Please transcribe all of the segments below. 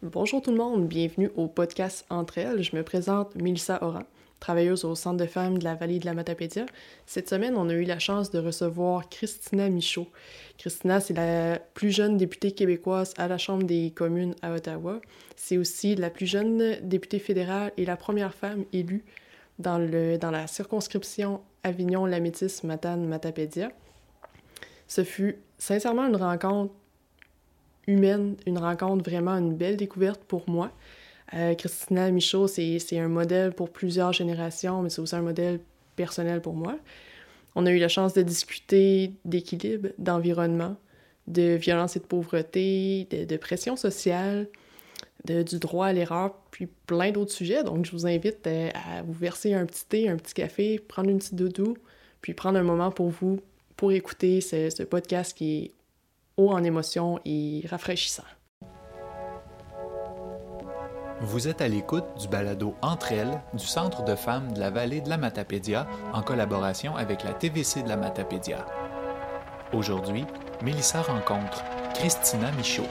Bonjour tout le monde, bienvenue au podcast Entre elles. Je me présente Mélissa Oran, travailleuse au Centre de femmes de la vallée de la Matapédia. Cette semaine, on a eu la chance de recevoir Christina Michaud. Christina, c'est la plus jeune députée québécoise à la Chambre des communes à Ottawa. C'est aussi la plus jeune députée fédérale et la première femme élue dans, le, la circonscription Avignon-Lamétis-Matane-Matapédia. Ce fut sincèrement une rencontre humaine, une rencontre vraiment une belle découverte pour moi. Euh, Christina Michaud, c'est un modèle pour plusieurs générations, mais c'est aussi un modèle personnel pour moi. On a eu la chance de discuter d'équilibre, d'environnement, de violence et de pauvreté, de, pression sociale, de, du droit à l'erreur, puis plein d'autres sujets. Donc, je vous invite à, euh, à, vous verser un petit thé, un petit café, prendre une petite doudou, puis prendre un moment pour vous, pour écouter ce, ce podcast qui est haut en émotion et rafraîchissant. Vous êtes à l'écoute du balado Entre elles du Centre de femmes de la vallée de la Matapédia en collaboration avec la TVC de la Matapédia. Aujourd'hui, Mélissa rencontre Christina Michaud.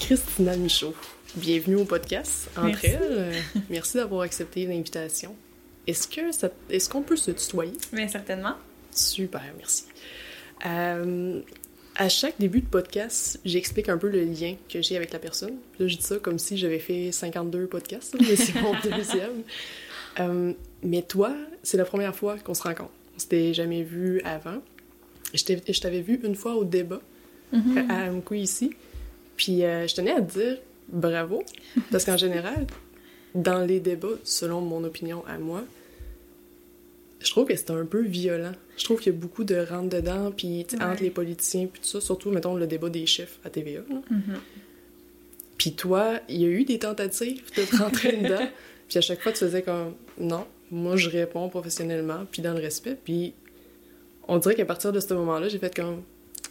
Christina Michaud, bienvenue au podcast Entre Merci. elles. Merci d'avoir accepté l'invitation. Est-ce que ça, est-ce qu'on peut se tutoyer? Bien, certainement. Super, merci. Euh, à chaque début de podcast, j'explique un peu le lien que j'ai avec la personne. Là, je dis ça comme si j'avais fait 52 podcasts, mais c'est mon deuxième. Euh, mais toi, c'est la première fois qu'on se rencontre. On s'était jamais vu avant. Je t'avais vu une fois au débat mm -hmm. à Amkoui ici. Puis euh, je tenais à te dire bravo, parce qu'en général, dans les débats, selon mon opinion à moi, je trouve que c'est un peu violent. Je trouve qu'il y a beaucoup de rentre-dedans, puis ouais. entre les politiciens, puis tout ça, surtout, mettons, le débat des chiffres à TVA. Mm -hmm. Puis toi, il y a eu des tentatives de te rentrer dedans, puis à chaque fois, tu faisais comme non, moi, je réponds professionnellement, puis dans le respect, puis on dirait qu'à partir de ce moment-là, j'ai fait comme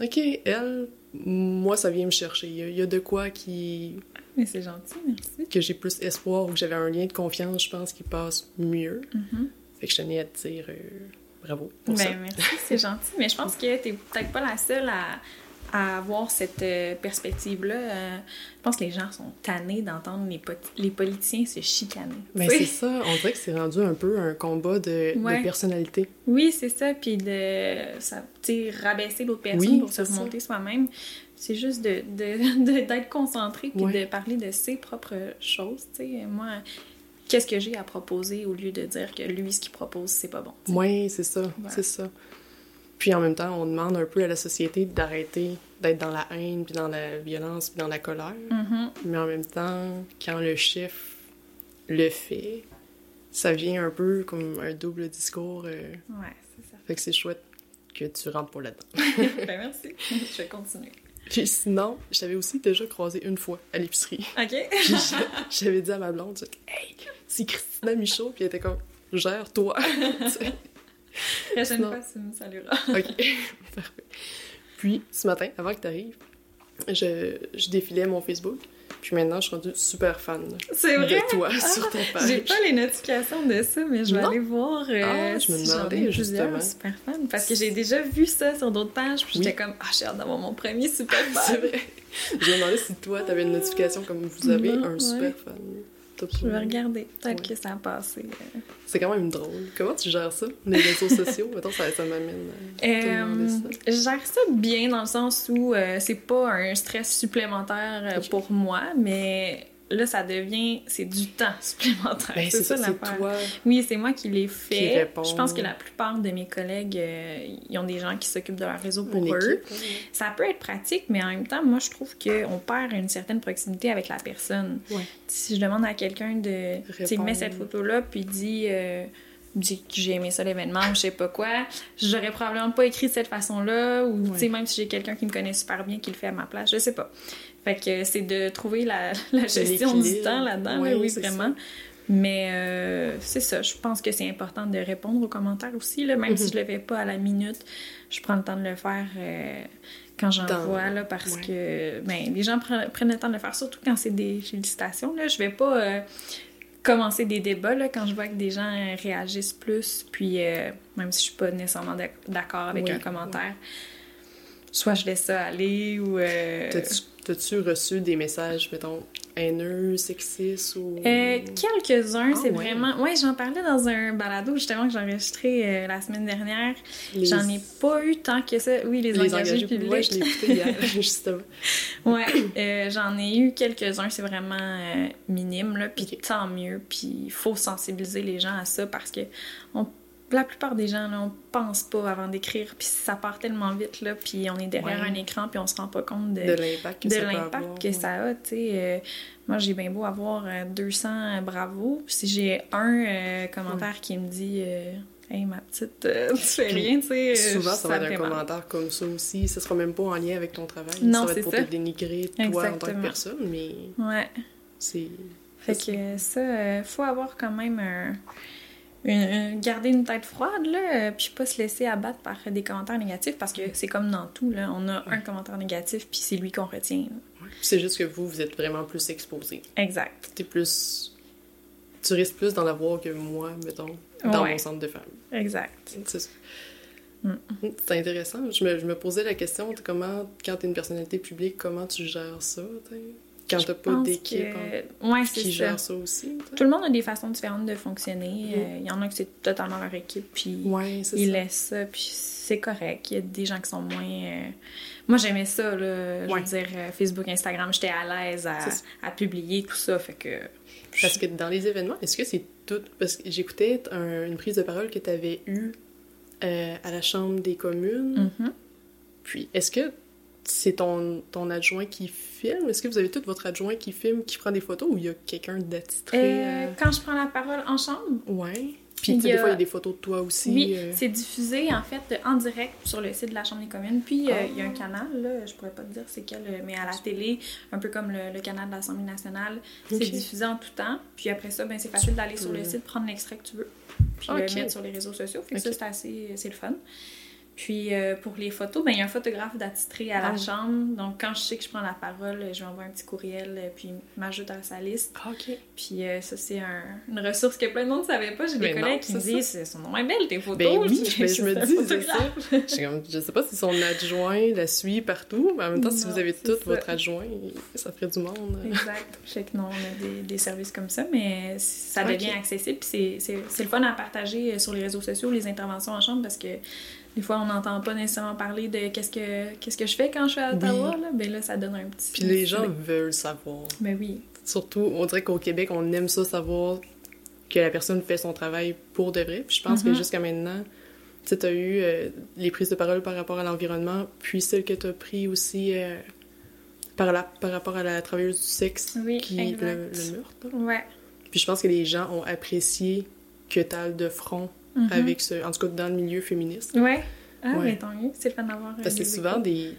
OK, elle, moi, ça vient me chercher. Il y a, il y a de quoi qui. Mais c'est gentil, merci. Que j'ai plus espoir ou que j'avais un lien de confiance, je pense, qui passe mieux. Mm -hmm. Fait que je tenais à te dire euh, bravo pour ben, ça. Merci, c'est gentil. Mais je pense que t'es peut-être pas la seule à, à avoir cette euh, perspective-là. Euh, je pense que les gens sont tannés d'entendre les, les, politiciens se chicaner. Mais c'est ça. On dirait que c'est rendu un peu un combat de, ouais. de personnalité. Oui, c'est ça. Puis de ça, rabaisser l'autre personne oui, pour se remonter soi-même. C'est juste d'être de, de, concentré puis ouais. de parler de ses propres choses. Moi, qu'est-ce que j'ai à proposer au lieu de dire que lui, ce qu'il propose, c'est pas bon. Oui, c'est ça. Ouais. C'est ça. Puis en même temps, on demande un peu à la société d'arrêter d'être dans la haine, puis dans la violence, puis dans la colère. Mm -hmm. Mais en même temps, quand le chef le fait, ça vient un peu comme un double discours. Euh... Ouais, c'est ça. Fait que c'est chouette que tu rentres pour là-dedans. ben merci. Je vais continuer. Puis sinon, je t'avais aussi déjà croisé une fois à l'épicerie. OK. J'avais dit à ma blonde, Hey, c'est Christina Michaud, puis elle était comme, gère-toi. La prochaine fois, tu me salueras. OK, parfait. Puis, ce matin, avant que tu arrives, je, je défilais mon Facebook. Puis maintenant, je suis rendue super fan de toi ah, sur ta page. J'ai pas les notifications de ça, mais je vais non. aller voir euh, ah, je me demandais, si justement. super fan. Parce que j'ai déjà vu ça sur d'autres pages, puis oui. j'étais comme, ah, j'ai hâte d'avoir mon premier super fan. C'est vrai. Je me demandais si toi, t'avais une notification comme vous avez non, un super ouais. fan. Je vais regarder. Peut-être ouais. que ça a passé. Euh... C'est quand même drôle. Comment tu gères ça, les réseaux sociaux? Mettons, ça, ça m'amène euh, ça. Je gère ça bien dans le sens où euh, c'est pas un stress supplémentaire euh, okay. pour moi, mais là, ça devient... C'est du temps supplémentaire. Ben, c'est ça, ça toi Oui, c'est moi qui l'ai fait. Qui je pense que la plupart de mes collègues, euh, ils ont des gens qui s'occupent de leur réseau pour Une eux. Équipe, oui. Ça peut être pratique, mais en même temps, moi, je trouve qu'on perd une certaine proximité avec la personne. Ouais. Si je demande à quelqu'un de... Tu met cette photo-là, puis dit... Euh, dit que j'ai aimé ça l'événement ou je sais pas quoi, j'aurais probablement pas écrit de cette façon-là ou ouais. même si j'ai quelqu'un qui me connaît super bien qui le fait à ma place, je sais pas. Fait que c'est de trouver la, la gestion du temps là-dedans, oui, oui, vraiment. Ça. Mais euh, c'est ça, je pense que c'est important de répondre aux commentaires aussi, là, même mm -hmm. si je le fais pas à la minute, je prends le temps de le faire euh, quand j'en vois, là, parce ouais. que ben, les gens prennent, prennent, le temps de le faire, surtout quand c'est des félicitations. Là, je vais pas... Euh, commencer des débats là, quand je vois que des gens réagissent plus, puis euh, même si je suis pas nécessairement d'accord avec un commentaire, soit je laisse ça aller ou. T'as-tu reçu des messages, mettons, haineux, sexistes ou. Euh, quelques-uns, ah, c'est vraiment. Ouais, j'en parlais dans un balado justement que j'ai enregistré euh, la semaine dernière. J'en ai pas eu tant que ça. Oui, les, les engagés, publics. Ouais, je l'ai écouté hier, justement. ouais, euh, j'en ai eu quelques-uns, c'est vraiment minime, là. Puis tant mieux. Puis il faut sensibiliser les gens à ça parce que on la plupart des gens, là, on pense pas avant d'écrire, puis ça part tellement vite, là, puis on est derrière un écran, puis on se rend pas compte de, l'impact que, ça, que ça a, tu sais. Euh, moi, j'ai bien beau avoir 200 euh, bravos, si j'ai un euh, commentaire qui me dit... Hey, ma petite, tu fais rien, tu sais. Souvent, ça, va être un commentaire comme ça aussi. Ça sera même pas en lien avec ton travail. Non, ça va être pour te dénigrer, toi, en tant que personne, mais... Ouais. C'est... Fait que ça, faut avoir quand même un garder une tête froide, là, euh, puis pas se laisser abattre par des commentaires négatifs, parce que c'est comme dans tout, là. On a un commentaire négatif, puis c'est lui qu'on retient. C'est juste que vous, vous êtes vraiment plus exposé. Exact. T'es plus... Tu risques plus d'en avoir que moi, mettons, dans mon centre de femmes. Exact. C'est mm. C'est intéressant. Je me, je me, posais la question, comment, quand t'es une personnalité publique, comment tu gères ça, quand t'as pas d'équipe hein, qui gère ça aussi. Tout le monde a des façons différentes de fonctionner. Euh, il y en a que c'est totalement leur équipe, puis ils laissent ça, puis c'est correct. Il y a des gens qui sont moins... Euh, moi, j'aimais ça, là. Je veux dire, euh, Facebook, Instagram, j'étais à l'aise à, publier tout ça, fait que... Parce que dans les événements, est-ce que c'est tout... Parce que j'écoutais une prise de parole que tu avais eue à la Chambre des communes. Mm-hmm. Puis, est-ce que c'est ton, ton adjoint qui filme? Est-ce que vous avez tout votre adjoint qui filme, qui prend des photos ou il y a quelqu'un d'attitré? Euh, euh? Quand je prends la parole en chambre? Ouais. Puis, des fois, il y a des photos de toi aussi. Oui, euh. c'est diffusé, en fait, en direct sur le site de la Chambre des communes. Puis, il y a un canal, là, je pourrais pas te dire c'est quel, mais à la télé, un peu comme le, canal de l'Assemblée nationale. C'est diffusé en tout temps. Puis après ça, ben, c'est facile d'aller sur le site, prendre l'extrait que tu veux, puis le mettre sur les réseaux sociaux. Fait que ça, c'est assez... c'est le fun. Puis euh, pour les photos, ben, il y a un photographe d'attitré à la ah chambre. Donc quand je sais que je prends la parole, je lui envoie un petit courriel, euh, puis m'ajoute à sa liste. Ah, OK. Puis euh, ça, c'est un, une ressource que plein de monde ne savait pas. J'ai des collègues qui me disent son nom est belle, tes photos. Ben oui, je, je me dis, c'est ça. je, sais pas si son adjoint la suit partout, mais en même temps, si vous avez tout votre adjoint, ça ferait du monde. Exact. Je sais que non, on a des, des services comme ça, mais ça devient accessible. Puis c'est le fun à partager sur les réseaux sociaux, les interventions en chambre, parce que des fois, on n'entend pas nécessairement parler de qu'est-ce que, qu'est-ce que je fais quand je suis à Ottawa. Là. Ben là, ça donne un petit. Puis les gens veulent savoir. Ben oui. Surtout, on dirait qu'au Québec, on aime ça savoir que la personne fait son travail pour de vrai. Puis je pense que mm-hmm. jusqu'à maintenant, tu as eu euh, les prises de parole par rapport à l'environnement, puis celle que tu as pris aussi euh, par, la, par rapport à la travailleuse du sexe qui le, le meurtre. Ouais. Puis je pense que les gens ont apprécié que tu as de front Mhm. avec ce, en tout cas dans le milieu féministe. Ouais. Ah, mais tant mieux, c'est le fun d'avoir. Parce que c'est souvent des.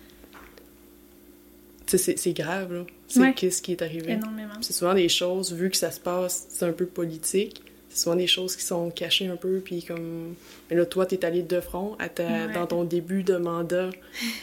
C'est grave, là. C'est qu'est-ce qui est arrivé. Énormément. C'est souvent des choses, vu que ça se passe, c'est un peu politique, c'est souvent des choses qui sont cachées un peu, puis comme... Mais là, toi, t'es allé de front à ta... dans ton début de mandat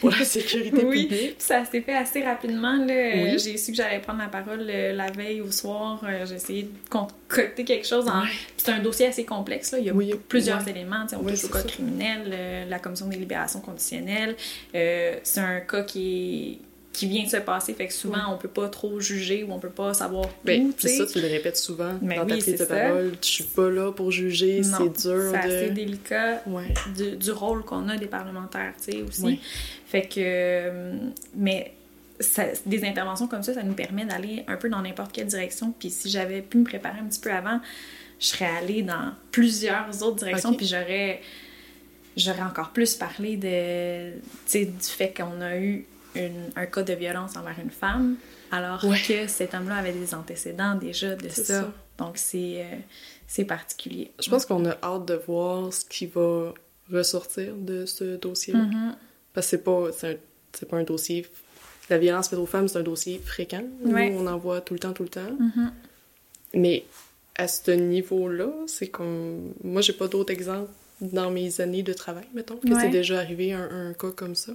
pour la sécurité oui. publique. ça s'est fait assez rapidement, là. J'ai su que j'allais prendre la parole euh, la veille au soir. Euh, j'ai essayé de concocter quelque chose. En... C'est un dossier assez complexe, là. Il y a plusieurs éléments. on touche au code criminel, euh, la commission des libérations conditionnelles. c'est un cas qui est qui vient de se passer. Fait que souvent, on peut pas trop juger ou on peut pas savoir ben, C'est ça, tu le répètes souvent Mais dans ta prise de parole. Je suis pas là pour juger, c'est dur. C'est assez délicat du, rôle qu'on a des parlementaires, tu sais, aussi. Fait que... Euh, mais... des interventions comme ça, ça nous permet d'aller un peu dans n'importe quelle direction. Puis si j'avais pu me préparer un petit peu avant, je serais allée dans plusieurs autres directions, puis j'aurais j'aurais encore plus parlé de, du fait qu'on a eu un cas de violence envers une femme, alors que cet homme-là avait des antécédents déjà de ça. Donc, c'est euh, particulier. Je pense qu'on a hâte de voir ce qui va ressortir de ce dossier-là. Mm-hmm. Parce que c'est pas, c'est pas un dossier... La violence faite aux femmes, c'est un dossier fréquent. Nous, on en voit tout le temps, tout le temps. Mm-hmm. Mais à ce niveau-là, c'est comme... Moi, j'ai pas d'autres exemples dans mes années de travail, mettons, que c'est déjà arrivé un, un, cas comme ça.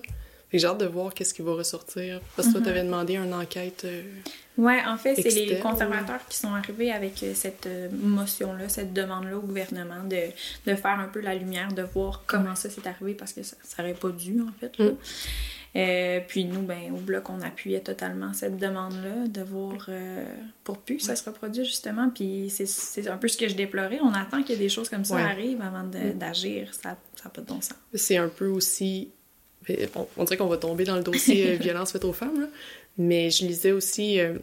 J'ai hâte de voir qu'est-ce qui va ressortir. Parce que toi, tu avais demandé une enquête. Euh, ouais, en fait, c'est les conservateurs qui sont arrivés avec euh, cette euh, motion-là, cette demande-là au gouvernement de, de, faire un peu la lumière, de voir comment ça s'est arrivé parce que ça n'aurait pas dû, en fait. Mm. puis nous, ben, au bloc, on appuyait totalement cette demande-là, de voir pour plus que ça se reproduise, justement. Puis c'est un peu ce que je déplorais. On attend que des choses comme ça arrivent avant mm. d'agir. Ça n'a pas de bon sens. C'est un peu aussi on, dirait qu'on va tomber dans le dossier euh, violence faite aux femmes, mais je lisais aussi euh,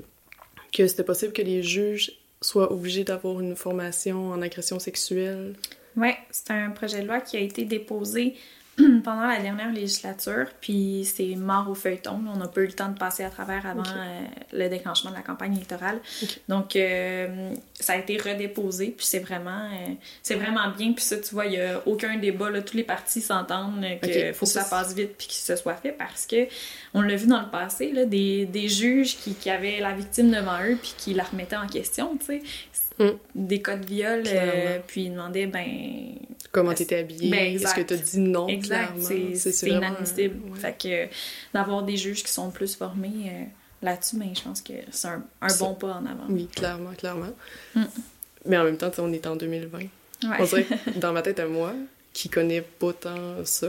que c'était possible que les juges soient obligés d'avoir une formation en agression sexuelle. Oui, c'est un projet de loi qui a été déposé pendant la dernière législature, puis c'est mort au feuilleton. On n'a pas eu le temps de passer à travers avant euh, le déclenchement de la campagne électorale. Donc, euh, ça a été redéposé, puis c'est vraiment, euh, c'est vraiment bien. Puis ça, tu vois, il n'y a aucun débat. Là, tous les partis s'entendent qu'il faut que ça passe vite puis que ce soit fait parce que on l'a vu dans le passé, là, des, des juges qui, qui, avaient la victime devant eux puis qui la remettaient en question, tu sais. Mm. des cas de viol, euh, puis il demandait, ben. Comment t'étais habillée? Ben, Est-ce que t'as dit non? Exact, c'est inadmissible. Fait que d'avoir des juges qui sont plus formés euh, là-dessus, ben, je pense que c'est un, un bon pas en avant. Oui, clairement, clairement. Mm. Mais en même temps, on est en 2020. On dirait dans ma tête à moi, qui connais pas tant ça,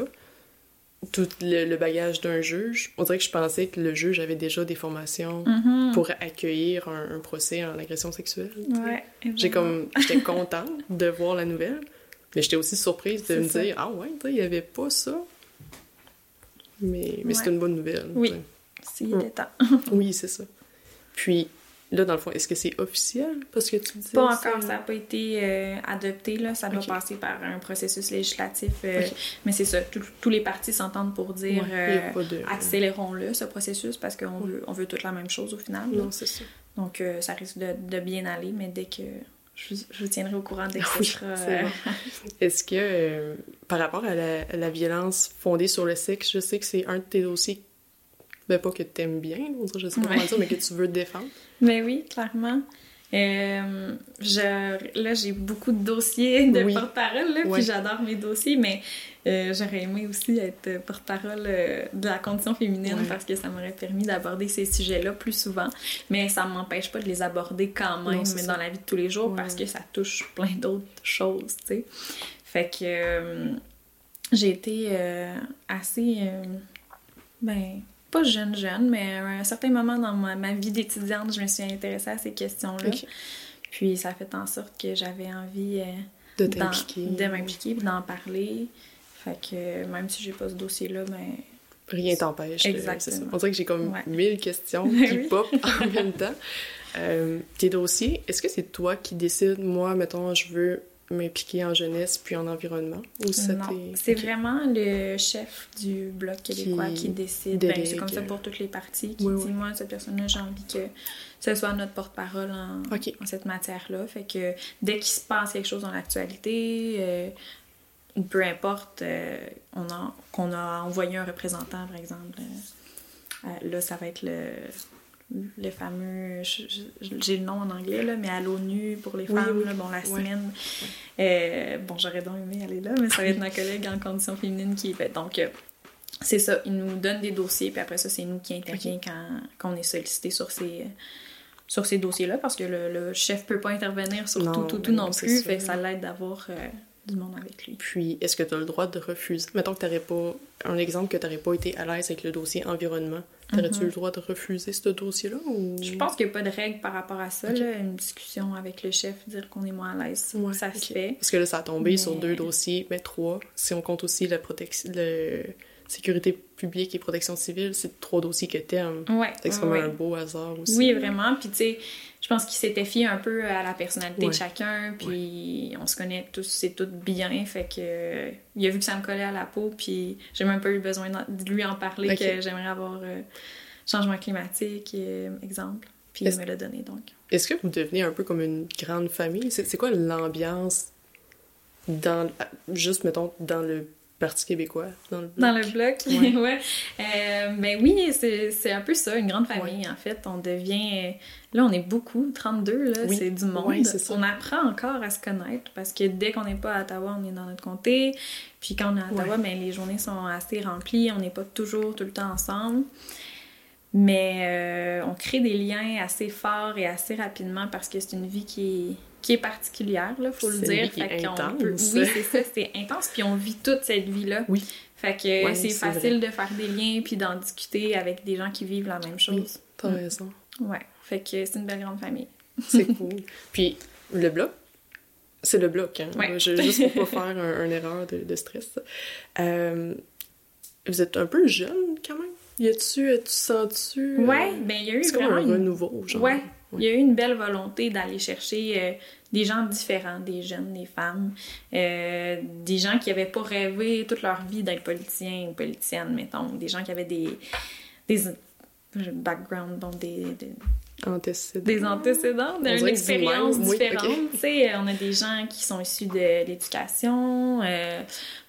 tout le, bagage d'un juge. On dirait que je pensais que le juge avait déjà des formations mm-hmm. pour accueillir un, procès en agression sexuelle. Ouais, J'ai comme j'étais contente de voir la nouvelle, mais j'étais aussi surprise de me dire ah ouais, il y avait pas ça. Mais, mais c'est une bonne nouvelle. Oui, s'il était temps. oui, c'est ça. Puis Là, dans le fond, est-ce que c'est officiel? Parce que tu dis Pas encore, ça n'a pas été euh, adopté. Là. Ça doit passer par un processus législatif. Euh, mais c'est ça, tous les partis s'entendent pour dire euh, accélérons-le, ce processus, parce qu'on veut, on veut toute la même chose au final. Non, c'est ça. Donc, ça risque de, bien aller, mais dès que. Je, vous tiendrai au courant dès que sera... Est-ce que, par rapport à la, à la, violence fondée sur le sexe, je sais que c'est un de tes dossiers ben, pas que tu aimes bien, je sais pas comment dire, mais que tu veux défendre. Ben oui, clairement. Euh, je, là, j'ai beaucoup de dossiers de porte-parole, puis j'adore mes dossiers, mais euh, j'aurais aimé aussi être porte-parole euh, de la condition féminine parce que ça m'aurait permis d'aborder ces sujets-là plus souvent. Mais ça m'empêche pas de les aborder quand même mais dans la vie de tous les jours parce que ça touche plein d'autres choses, tu sais. Fait que j'ai été assez. ben pas jeune, jeune, mais à un certain moment dans ma, vie d'étudiante, je me suis intéressée à ces questions-là. Puis ça a fait en sorte que j'avais envie euh, de m'impliquer, d'en parler. Fait que même si j'ai pas ce dossier-là, ben. Rien t'empêche. Exactement. On dirait que j'ai comme mille questions qui pop en même temps. Euh, tes dossiers, est-ce que c'est toi qui décides, moi, mettons, je veux m'impliquer en jeunesse puis en environnement? Ou c'est vraiment le chef du Bloc québécois qui, décide. Ben, c'est comme ça pour toutes les parties, qui dit, moi, cette personne-là, j'ai envie que ce soit notre porte-parole en, cette matière-là. Fait que dès qu'il se passe quelque chose dans l'actualité, euh, ou peu importe, euh, on a, qu'on a envoyé un représentant, par exemple, euh, là, ça va être le le fameux, j'ai le nom en anglais, là, mais à l'ONU pour les femmes, bon, la semaine. Euh, bon, j'aurais donc aimé aller là, mais ça va être ma collègue en condition féminine qui fait. Donc, euh, c'est ça, ils nous donnent des dossiers, puis après ça, c'est nous qui intervient quand, quand, on est sollicité sur ces, sur ces dossiers-là, parce que le, le, chef peut pas intervenir sur tout, tout, tout non, plus, fait ça l'aide d'avoir euh, du monde avec lui. Puis, est-ce que tu as le droit de refuser? Mettons que tu n'aurais pas, un exemple que tu n'aurais pas été à l'aise avec le dossier environnement, T'aurais-tu mhm. le droit de refuser ce dossier-là? Ou... Je pense qu'il n'y a pas de règle par rapport à ça. Là. Une discussion avec le chef, dire qu'on est moins à l'aise, ça se fait. Parce que là, ça a tombé sur deux dossiers, mais trois. Si on compte aussi la protection, le sécurité publique et protection civile, c'est trois dossiers que t'aimes. Ouais. C'est vraiment un beau hasard aussi. Oui, vraiment. Puis tu sais, je pense qu'il s'était fié un peu à la personnalité de chacun, puis on se connaît tous, c'est tout bien, fait que il a vu que ça me collait à la peau, puis j'ai même pas eu besoin de lui en parler que j'aimerais avoir euh, changement climatique, euh, exemple, puis il me l'a donné donc. Est-ce que vous devenez un peu comme une grande famille? C'est quoi l'ambiance dans juste mettons dans le Parti québécois dans le bloc. Dans le bloc, ouais. ouais. Euh, ben oui, c'est un peu ça, une grande famille en fait. On devient. Là, on est beaucoup, 32, là, c'est du monde. On apprend encore à se connaître parce que dès qu'on n'est pas à Ottawa, on est dans notre comté. Puis quand on est à Ottawa, ben, les journées sont assez remplies, on n'est pas toujours tout le temps ensemble. Mais on crée des liens assez forts et assez rapidement parce que c'est une vie qui est, qui est particulière, il faut le dire. Fait intense. Oui, c'est ça, c'est intense. Puis on vit toute cette vie-là. Oui. Fait que c'est facile de faire des liens puis d'en discuter avec des gens qui vivent la même chose. Oui, t'as mm. raison. Ouais. Fait que c'est une belle grande famille. C'est cool. Puis le bloc, c'est le bloc, hein. juste pour pas faire un, une erreur de, stress. Euh, vous êtes un peu jeune quand même. Y a-tu, tu sens-tu. Ouais, ben il y a eu vraiment. un renouveau, genre. Ouais. Il y a eu une belle volonté d'aller chercher euh, des gens différents, des jeunes, des femmes, euh, des gens qui n'avaient pas rêvé toute leur vie d'être politiciens ou politiciennes, mettons, des gens qui avaient des, des background, bon, des, Antécédents. Des antécédents, d'une expérience différente. Tu sais, on a des gens qui sont issus de l'éducation, euh,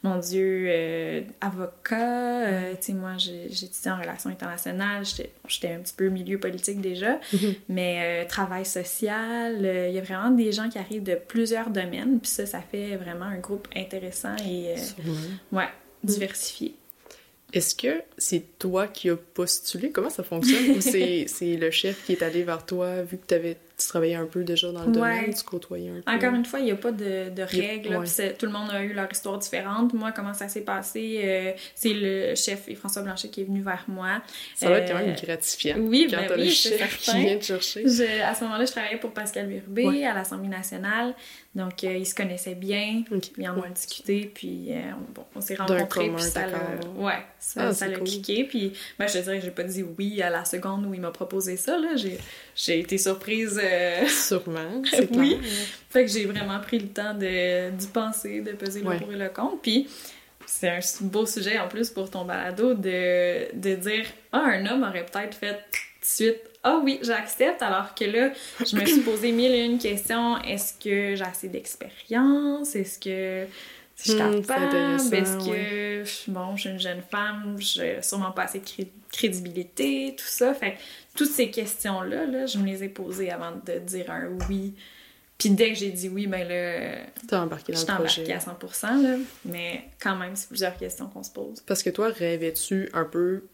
mon Dieu, euh, avocat. Euh, tu sais, moi, étudié en relations internationales, j'étais un petit peu milieu politique déjà, mhm. mais travail social. Il y a vraiment des gens qui arrivent de plusieurs domaines, puis ça, ça fait vraiment un groupe intéressant et ouais, diversifié. Est-ce que c'est toi qui as postulé? Comment ça fonctionne? Ou c'est le chef qui est allé vers toi vu que tu avais tu travaillais un peu déjà dans le domaine, tu côtoyais un peu? Encore une fois, il n'y a pas de, de règles. Tout le monde a eu leur histoire différente. Moi, comment ça s'est passé? Euh, c'est le chef François Blanchet qui est venu vers moi. Ça va être quand même euh, gratifiant. Oui, quand ben le chef qui vient te chercher. à ce moment-là, je travaillais pour Pascal Birubé à l'Assemblée nationale. Donc, euh, ils se connaissaient bien. Ils en ont discuté. Puis, bon, on s'est rencontrés. Puis ça l'a... Ouais, ça, ah, l'a cliqué. Puis, ben, je te dirais que j'ai pas dit oui à la seconde où il m'a proposé ça. J'ai été surprise euh, Sûrement, c'est Oui. Fait que j'ai vraiment pris le temps d'y penser, de peser le pour et le contre. Puis c'est un beau sujet en plus pour ton balado de, de dire Ah, un homme aurait peut-être fait tout de suite Ah oui, j'accepte, alors que là, je me suis posé mille et une questions. Est-ce que j'ai assez d'expérience? Est-ce que je suis hmm, capable? Est-ce que, bon, je suis une jeune femme, j'ai sûrement pas assez de crédibilité, tout ça. Fait toutes ces questions-là, là, je me les ai posées avant de dire un oui. Puis dès que j'ai dit oui, ben là. T'as embarqué dans le projet. à 100%, là. Mais quand même, c'est plusieurs questions qu'on se pose. Parce que toi, rêvais-tu un peu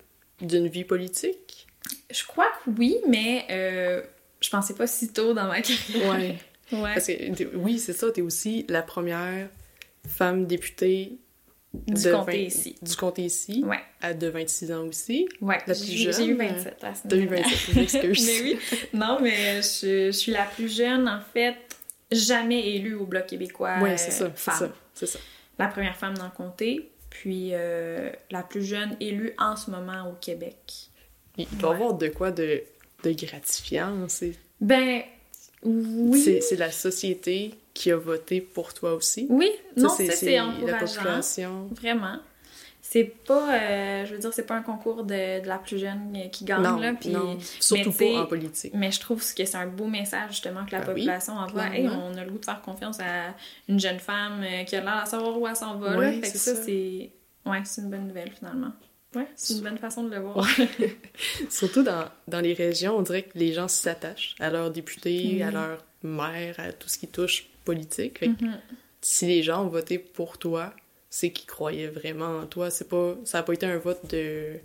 d'une vie politique? Je crois que oui, mais euh, je pensais pas si tôt dans ma carrière. Ouais. ouais. Parce que, oui, c'est ça, t'es aussi la première femme députée du comté ici. Du comté ici. Ouais. À de 26 ans aussi. Ouais. La plus jeune. J'ai eu 27 à T'as eu 27, m'excuse. mais oui. Non, mais je, je, suis la plus jeune, en fait, jamais élue au Bloc québécois. C'est ça. C'est ça. C'est ça. La première femme dans le comté, puis euh, la plus jeune élue en ce moment au Québec. Il doit y avoir de quoi de, de gratifiant, c'est... Ben, oui. C'est la société qui a voté pour toi aussi. Oui, non, ça c'est encourageant. La population. Vraiment. C'est pas, euh, je veux dire, c'est pas un concours de, de, la plus jeune qui gagne, non, là. Puis, non, surtout pas en politique. Mais je trouve que c'est un beau message, justement, que la ben population envoie. Hey, on a le goût de faire confiance à une jeune femme euh, qui a l'air à savoir où elle s'en va, ouais, Fait que ça, c'est... Ouais, c'est une bonne nouvelle, finalement. Ouais, c'est une bonne façon de le voir. Surtout dans, dans, les régions, on dirait que les gens s'attachent à leurs députés, à leur maire, à tout ce qui touche politique. Mm-hmm. Si les gens ont voté pour toi, c'est qu'ils croyaient vraiment en toi. C'est pas, ça n'a pas été un vote de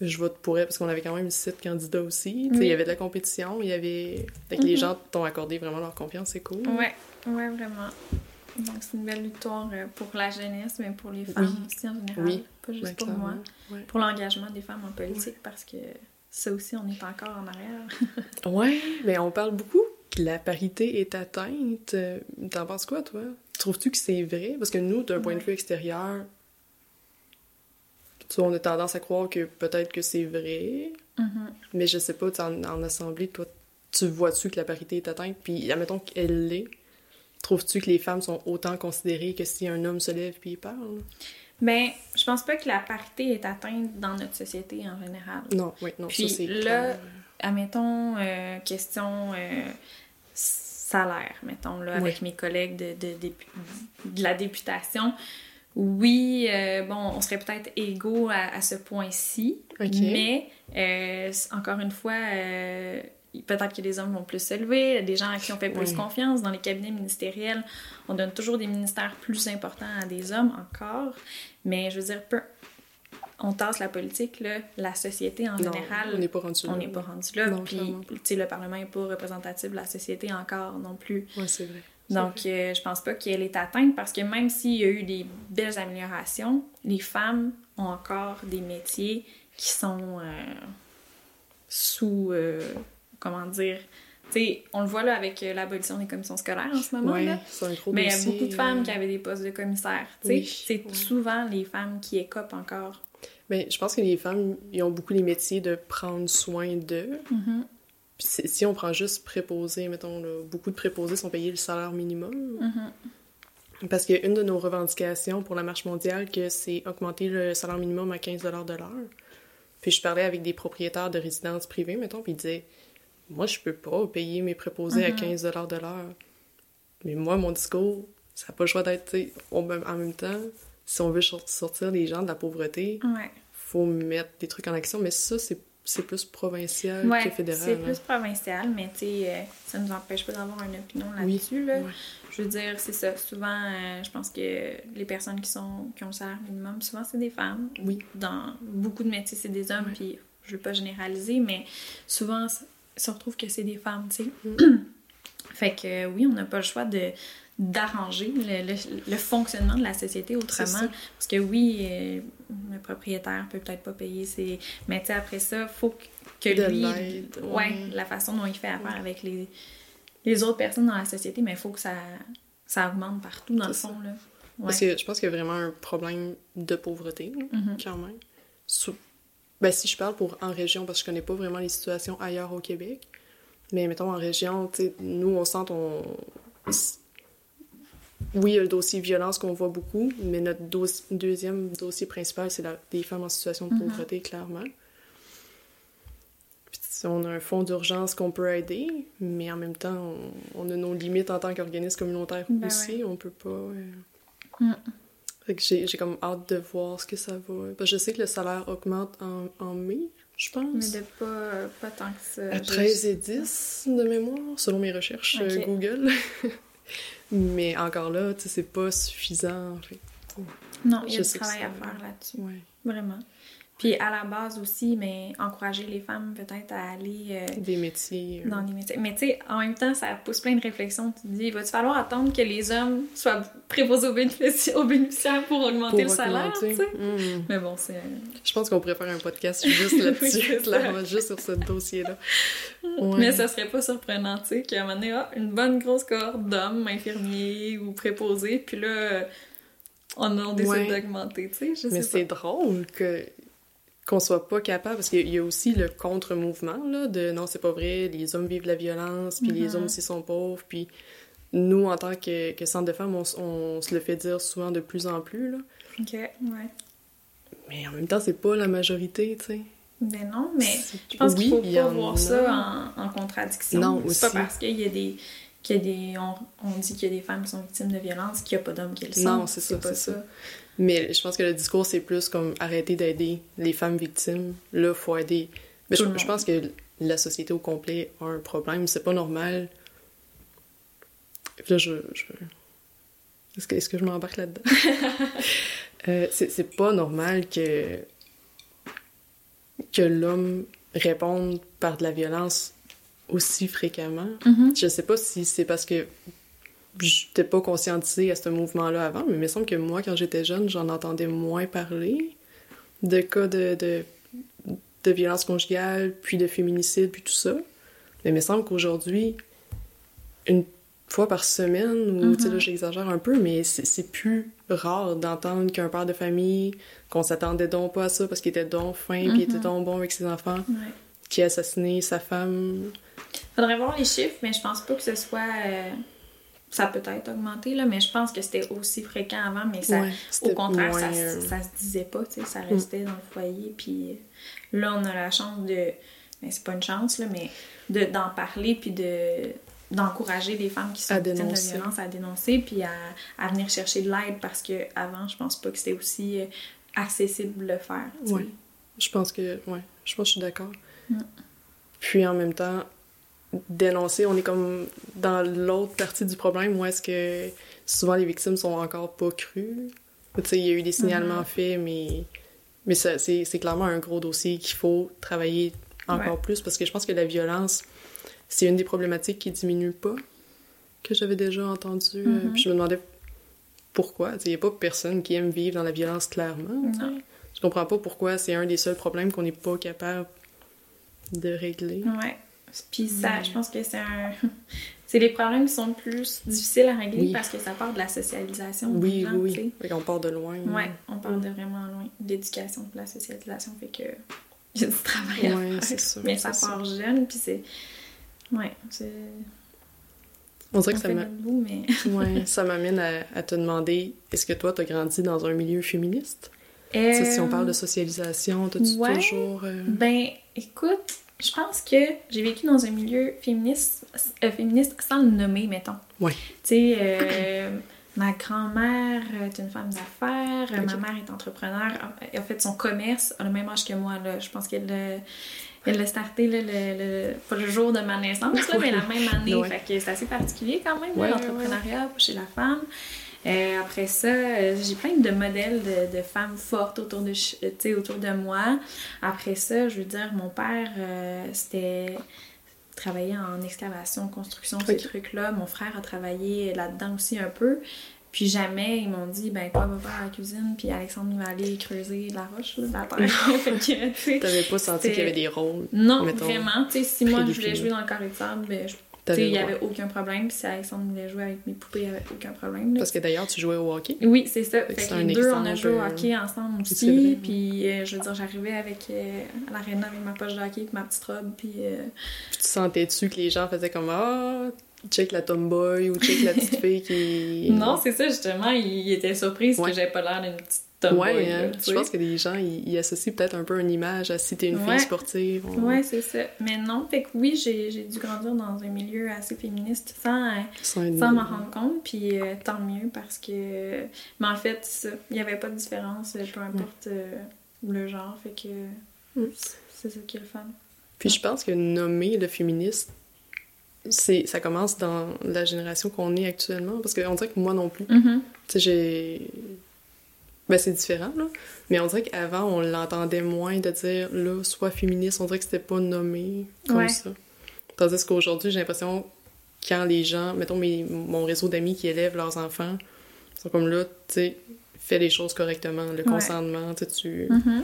je vote pour elle parce qu'on avait quand même sept candidats aussi. Il y avait de la compétition, il y avait. Fait que les mm-hmm. gens t'ont accordé vraiment leur confiance, c'est cool. Ouais, ouais, vraiment. Donc c'est une belle victoire euh, pour la jeunesse, mais pour les femmes aussi en général. Oui. Pas juste pour moi. Pour l'engagement des femmes en politique parce que ça aussi, on est encore en arrière. ouais, mais on parle beaucoup que la parité est atteinte. Euh, t'en penses quoi, toi? Trouves-tu que c'est vrai? Parce que nous, d'un point de vue extérieur, tu on a tendance à croire que peut-être que c'est vrai, mm-hmm. mais je sais pas, en, en assemblée, toi, tu vois-tu que la parité est atteinte? Puis, admettons qu'elle l'est, trouves-tu que les femmes sont autant considérées que si un homme se lève puis il parle? Ben, je pense pas que la parité est atteinte dans notre société en général. Non, oui, non, Puis ça c'est là, admettons, euh, question euh, salaire, mettons, là, avec mes collègues de, de, de, la députation. Oui, euh, bon, on serait peut-être égaux à, ce point-ci, mais encore une fois, peut-être que les hommes vont plus s'élever, des gens à qui on fait plus confiance. Dans les cabinets ministériels, on donne toujours des ministères plus importants à des hommes encore. Mais je veux dire, peu, on tasse la politique, là, la société en général. On n'est pas rendu là. On n'est pas rendu là. puis, le Parlement n'est pas représentatif de la société encore non plus. Oui, c'est vrai. Donc, euh, je pense pas qu'elle est atteinte parce que même s'il y a eu des belles améliorations, les femmes ont encore des métiers qui sont euh, sous. Euh, comment dire sais, on le voit là avec l'abolition des commissions scolaires en ce moment. C'est un gros Mais il y a beaucoup de femmes qui avaient des postes de commissaires. Oui, c'est souvent les femmes qui écopent encore. Mais je pense que les femmes, ils ont beaucoup les métiers de prendre soin d'eux. Mm-hmm. si on prend juste préposé, mettons, beaucoup de préposés sont payés le salaire minimum. Mm-hmm. Parce qu'une de nos revendications pour la marche mondiale, que c'est augmenter le salaire minimum à 15 de l'heure. Puis je parlais avec des propriétaires de résidences privées, mettons, puis ils disaient Moi, je peux pas payer mes préposés à 15 mm-hmm. de l'heure. Mais moi, mon discours, ça n'a pas le choix d'être, en même temps, si on veut sortir les gens de la pauvreté, ouais. faut mettre des trucs en action. Mais ça, c'est plus provincial que fédéral. C'est plus provincial, mais tu sais, euh, ça nous empêche pas d'avoir une opinion là-dessus. Là. Je veux dire, c'est ça. Souvent, euh, je pense que les personnes qui, sont, qui ont le salaire minimum, souvent, c'est des femmes. Oui. Dans beaucoup de métiers, c'est des hommes, puis je veux pas généraliser, mais souvent, ça retrouve que c'est des femmes, tu sais. Mm. fait que oui, on n'a pas le choix de d'arranger le, fonctionnement de la société autrement. Parce que oui, euh, le propriétaire peut peut-être pas payer ses... Mais tu après ça, faut que, lui... Ouais, la façon dont il fait affaire avec les, les autres personnes dans la société, mais il faut que ça, ça augmente partout, dans le fond. Là. Parce que je pense qu'il y a vraiment un problème de pauvreté, mm-hmm. quand même. Ben, si je parle pour en région, parce que je connais pas vraiment les situations ailleurs au Québec, mais mettons en région, nous, on sent on oui, il y a le dossier violence qu'on voit beaucoup, mais notre deuxième dossier principal, c'est des femmes en situation de mhm. pauvreté, clairement. on a un fonds d'urgence qu'on peut aider, mais en même temps, on, a nos limites en tant qu'organisme communautaire ben aussi. On peut pas. Euh, mm. J'ai comme hâte de voir ce que ça va. Parce que je sais que le salaire augmente en, mai, je pense. Mais de pas, pas tant que ça. À 13 et 10 de mémoire, selon mes recherches euh, Google. Mais encore là, tu sais, c'est pas suffisant, fait. Non, il y a du travail à faire là-dessus. Vraiment. Puis à la base aussi, mais encourager les femmes peut-être à aller. Euh, des métiers. Euh. Dans des métiers. Mais tu sais, en même temps, ça pousse plein de réflexions. Tu te dis, va-tu falloir attendre que les hommes soient préposés aux, bénéficiaires pour augmenter le salaire? Tu sais? Hmm. Mais bon, c'est. Je pense qu'on pourrait faire un podcast juste là-dessus, juste sur ce dossier-là. Mais ça serait pas surprenant, tu sais, qu'à un moment donné, ah, une bonne grosse cohorte d'hommes infirmiers ou préposés, puis là, on, on décide d'augmenter, tu sais. Mais c'est drôle que qu'on soit pas capable, parce qu'il y a aussi le contre-mouvement, là, de non, c'est pas vrai, les hommes vivent la violence, puis les mm-hmm. hommes aussi sont pauvres, puis nous, en tant que, que centre de femmes, on, se le fait dire souvent de plus en plus, là. OK, ouais. Mais en même temps, c'est pas la majorité, tu sais. Ben non, mais je pense qu'il faut pas voir ça en, en, contradiction. Non, C'est pas parce qu'il y a des... Qu'il y a des on, on dit qu'il y a des femmes qui sont victimes de violence qu'il n'y a pas d'hommes qui le sont. Non, c'est ça, pas ça. Mais je pense que le discours, c'est plus comme arrêter d'aider les femmes victimes. Là, faut aider. Mais je, pense que la société au complet a un problème. C'est pas normal. Là, je. Est-ce que, est que je m'embarque là-dedans? euh, c'est pas normal que. que l'homme réponde par de la violence aussi fréquemment. Mm-hmm. Je sais pas si c'est parce que j'étais pas conscientisée à ce mouvement-là avant, mais il me semble que moi, quand j'étais jeune, j'en entendais moins parler de cas de, de, de, violence conjugale, puis de féminicide, puis tout ça. Mais il me semble qu'aujourd'hui, une fois par semaine, ou tu sais, là, mm-hmm. j'exagère un peu, mais c'est plus rare d'entendre qu'un père de famille, qu'on s'attendait donc pas à ça parce qu'il était donc fin, puis il était mm-hmm. donc bon avec ses enfants, qui a assassiné sa femme. Faudrait voir les chiffres, mais je pense pas que ce soit. Euh, ça peut être augmenté, là, mais je pense que c'était aussi fréquent avant, mais ça, au contraire, ça, euh, ça, se disait pas, tu sais, ça mm. restait dans le foyer, puis là, on a la chance de, mais c'est pas une chance, là, mais d'en parler, puis de d'encourager les femmes qui sont victimes de violence à dénoncer, puis à, à venir chercher de l'aide, parce que avant je pense pas que c'était aussi euh, accessible de le faire, Oui, je pense que, ouais, je pense que je suis d'accord. Mm. Puis en même temps, dénoncer. On est comme dans l'autre partie du problème où est-ce que souvent les victimes sont encore pas crues. Tu sais, il y a eu des signalements mm-hmm. faits, mais, mais c'est clairement un gros dossier qu'il faut travailler encore plus parce que je pense que la violence, c'est une des problématiques qui diminue pas, que j'avais déjà entendu. Euh, puis je me demandais pourquoi. Il n'y a pas personne qui aime vivre dans la violence clairement. Je comprends pas pourquoi c'est un des seuls problèmes qu'on n'est pas capable de régler. Ouais. Puis ça, je pense que c'est un. c'est les problèmes qui sont plus difficiles à régler parce que ça part de la socialisation. Oui, oui, oui. on part de loin. Oui, on part de vraiment loin. L'éducation, de la socialisation fait que a du travail à faire. Mais ça part jeune, puis c'est. Ouais, c'est. On dirait que ça ouais, ça m'amène à, te demander est-ce que toi, tu as grandi dans un milieu féministe? Si on parle de euh, socialisation, t'as-tu toujours. Euh, ben, écoute, je pense que j'ai vécu dans un milieu féministe, euh, féministe sans le nommer, mettons. Oui. Tu sais, ma grand-mère est une femme d'affaires, ma mère est entrepreneur, elle a fait son commerce, à le même âge que moi, là. Je pense qu'elle elle a starté le, le, pas le jour de ma naissance, mais la même année. Fait que c'est assez particulier quand même, l'entrepreneuriat chez la femme. Euh, après ça, euh, j'ai plein de modèles de, de, femmes fortes autour de, autour de moi. Après ça, je veux dire, mon père, euh, c'était travaillait en excavation, construction, ces trucs-là. Mon frère a travaillé là-dedans aussi un peu. Puis jamais ils m'ont dit, ben quoi, va faire la cuisine, puis Alexandre va aller creuser la roche, là, dans la terre. T'avais pas senti qu'il y avait des rôles? Non, vraiment. Tu sais, si moi je voulais jouer dans le carré de sable, ben, il n'y avait aucun problème. Puis si Alexandre voulait jouer avec mes poupées, il n'y avait aucun problème. Parce que d'ailleurs, tu jouais au hockey. Oui, c'est ça. Fait, que les deux, on a joué au hockey ensemble aussi. Puis euh, je veux dire, j'arrivais avec euh, à l'aréna avec ma poche de hockey et ma petite robe. Puis, euh, puis tu sentais-tu que les gens faisaient comme Ah, check la tomboy ou check la petite fille qui. non, c'est ça, justement. Ils étaient surpris que j'avais pas l'air d'une petite. Ouais, hein. je pense que les gens, ils, associent peut-être un peu une image à si t'es une fille sportive. Ouais, c'est ça. Mais non, fait que oui, j'ai dû grandir dans un milieu assez féministe sans, sans, m'en rendre compte. Puis euh, tant mieux parce que. Mais en fait, il n'y avait pas de différence, euh, peu importe euh, le genre. Fait que. Mm. C'est ça qui est le fun. Puis je pense que nommer le féministe, c'est ça commence dans la génération qu'on est actuellement parce qu'on dirait que moi non plus mm-hmm. tu sais j'ai ben c'est différent là mais on dirait qu'avant on l'entendait moins de dire là soit féministe on dirait que c'était pas nommé comme ça tandis qu'aujourd'hui j'ai l'impression quand les gens mettons mes, mon réseau d'amis qui élèvent leurs enfants sont comme là tu sais fais les choses correctement le consentement tu sais mm-hmm.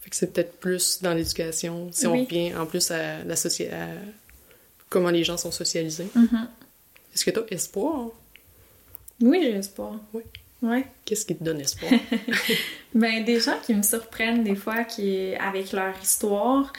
fait que c'est peut-être plus dans l'éducation si on revient en plus à la société comment les gens sont socialisés. Mm-hmm. Est-ce que tu as espoir? Oui, j'ai espoir. Oui. Ouais. Qu'est-ce qui te donne espoir? ben, des gens qui me surprennent des fois qui, avec leur histoire,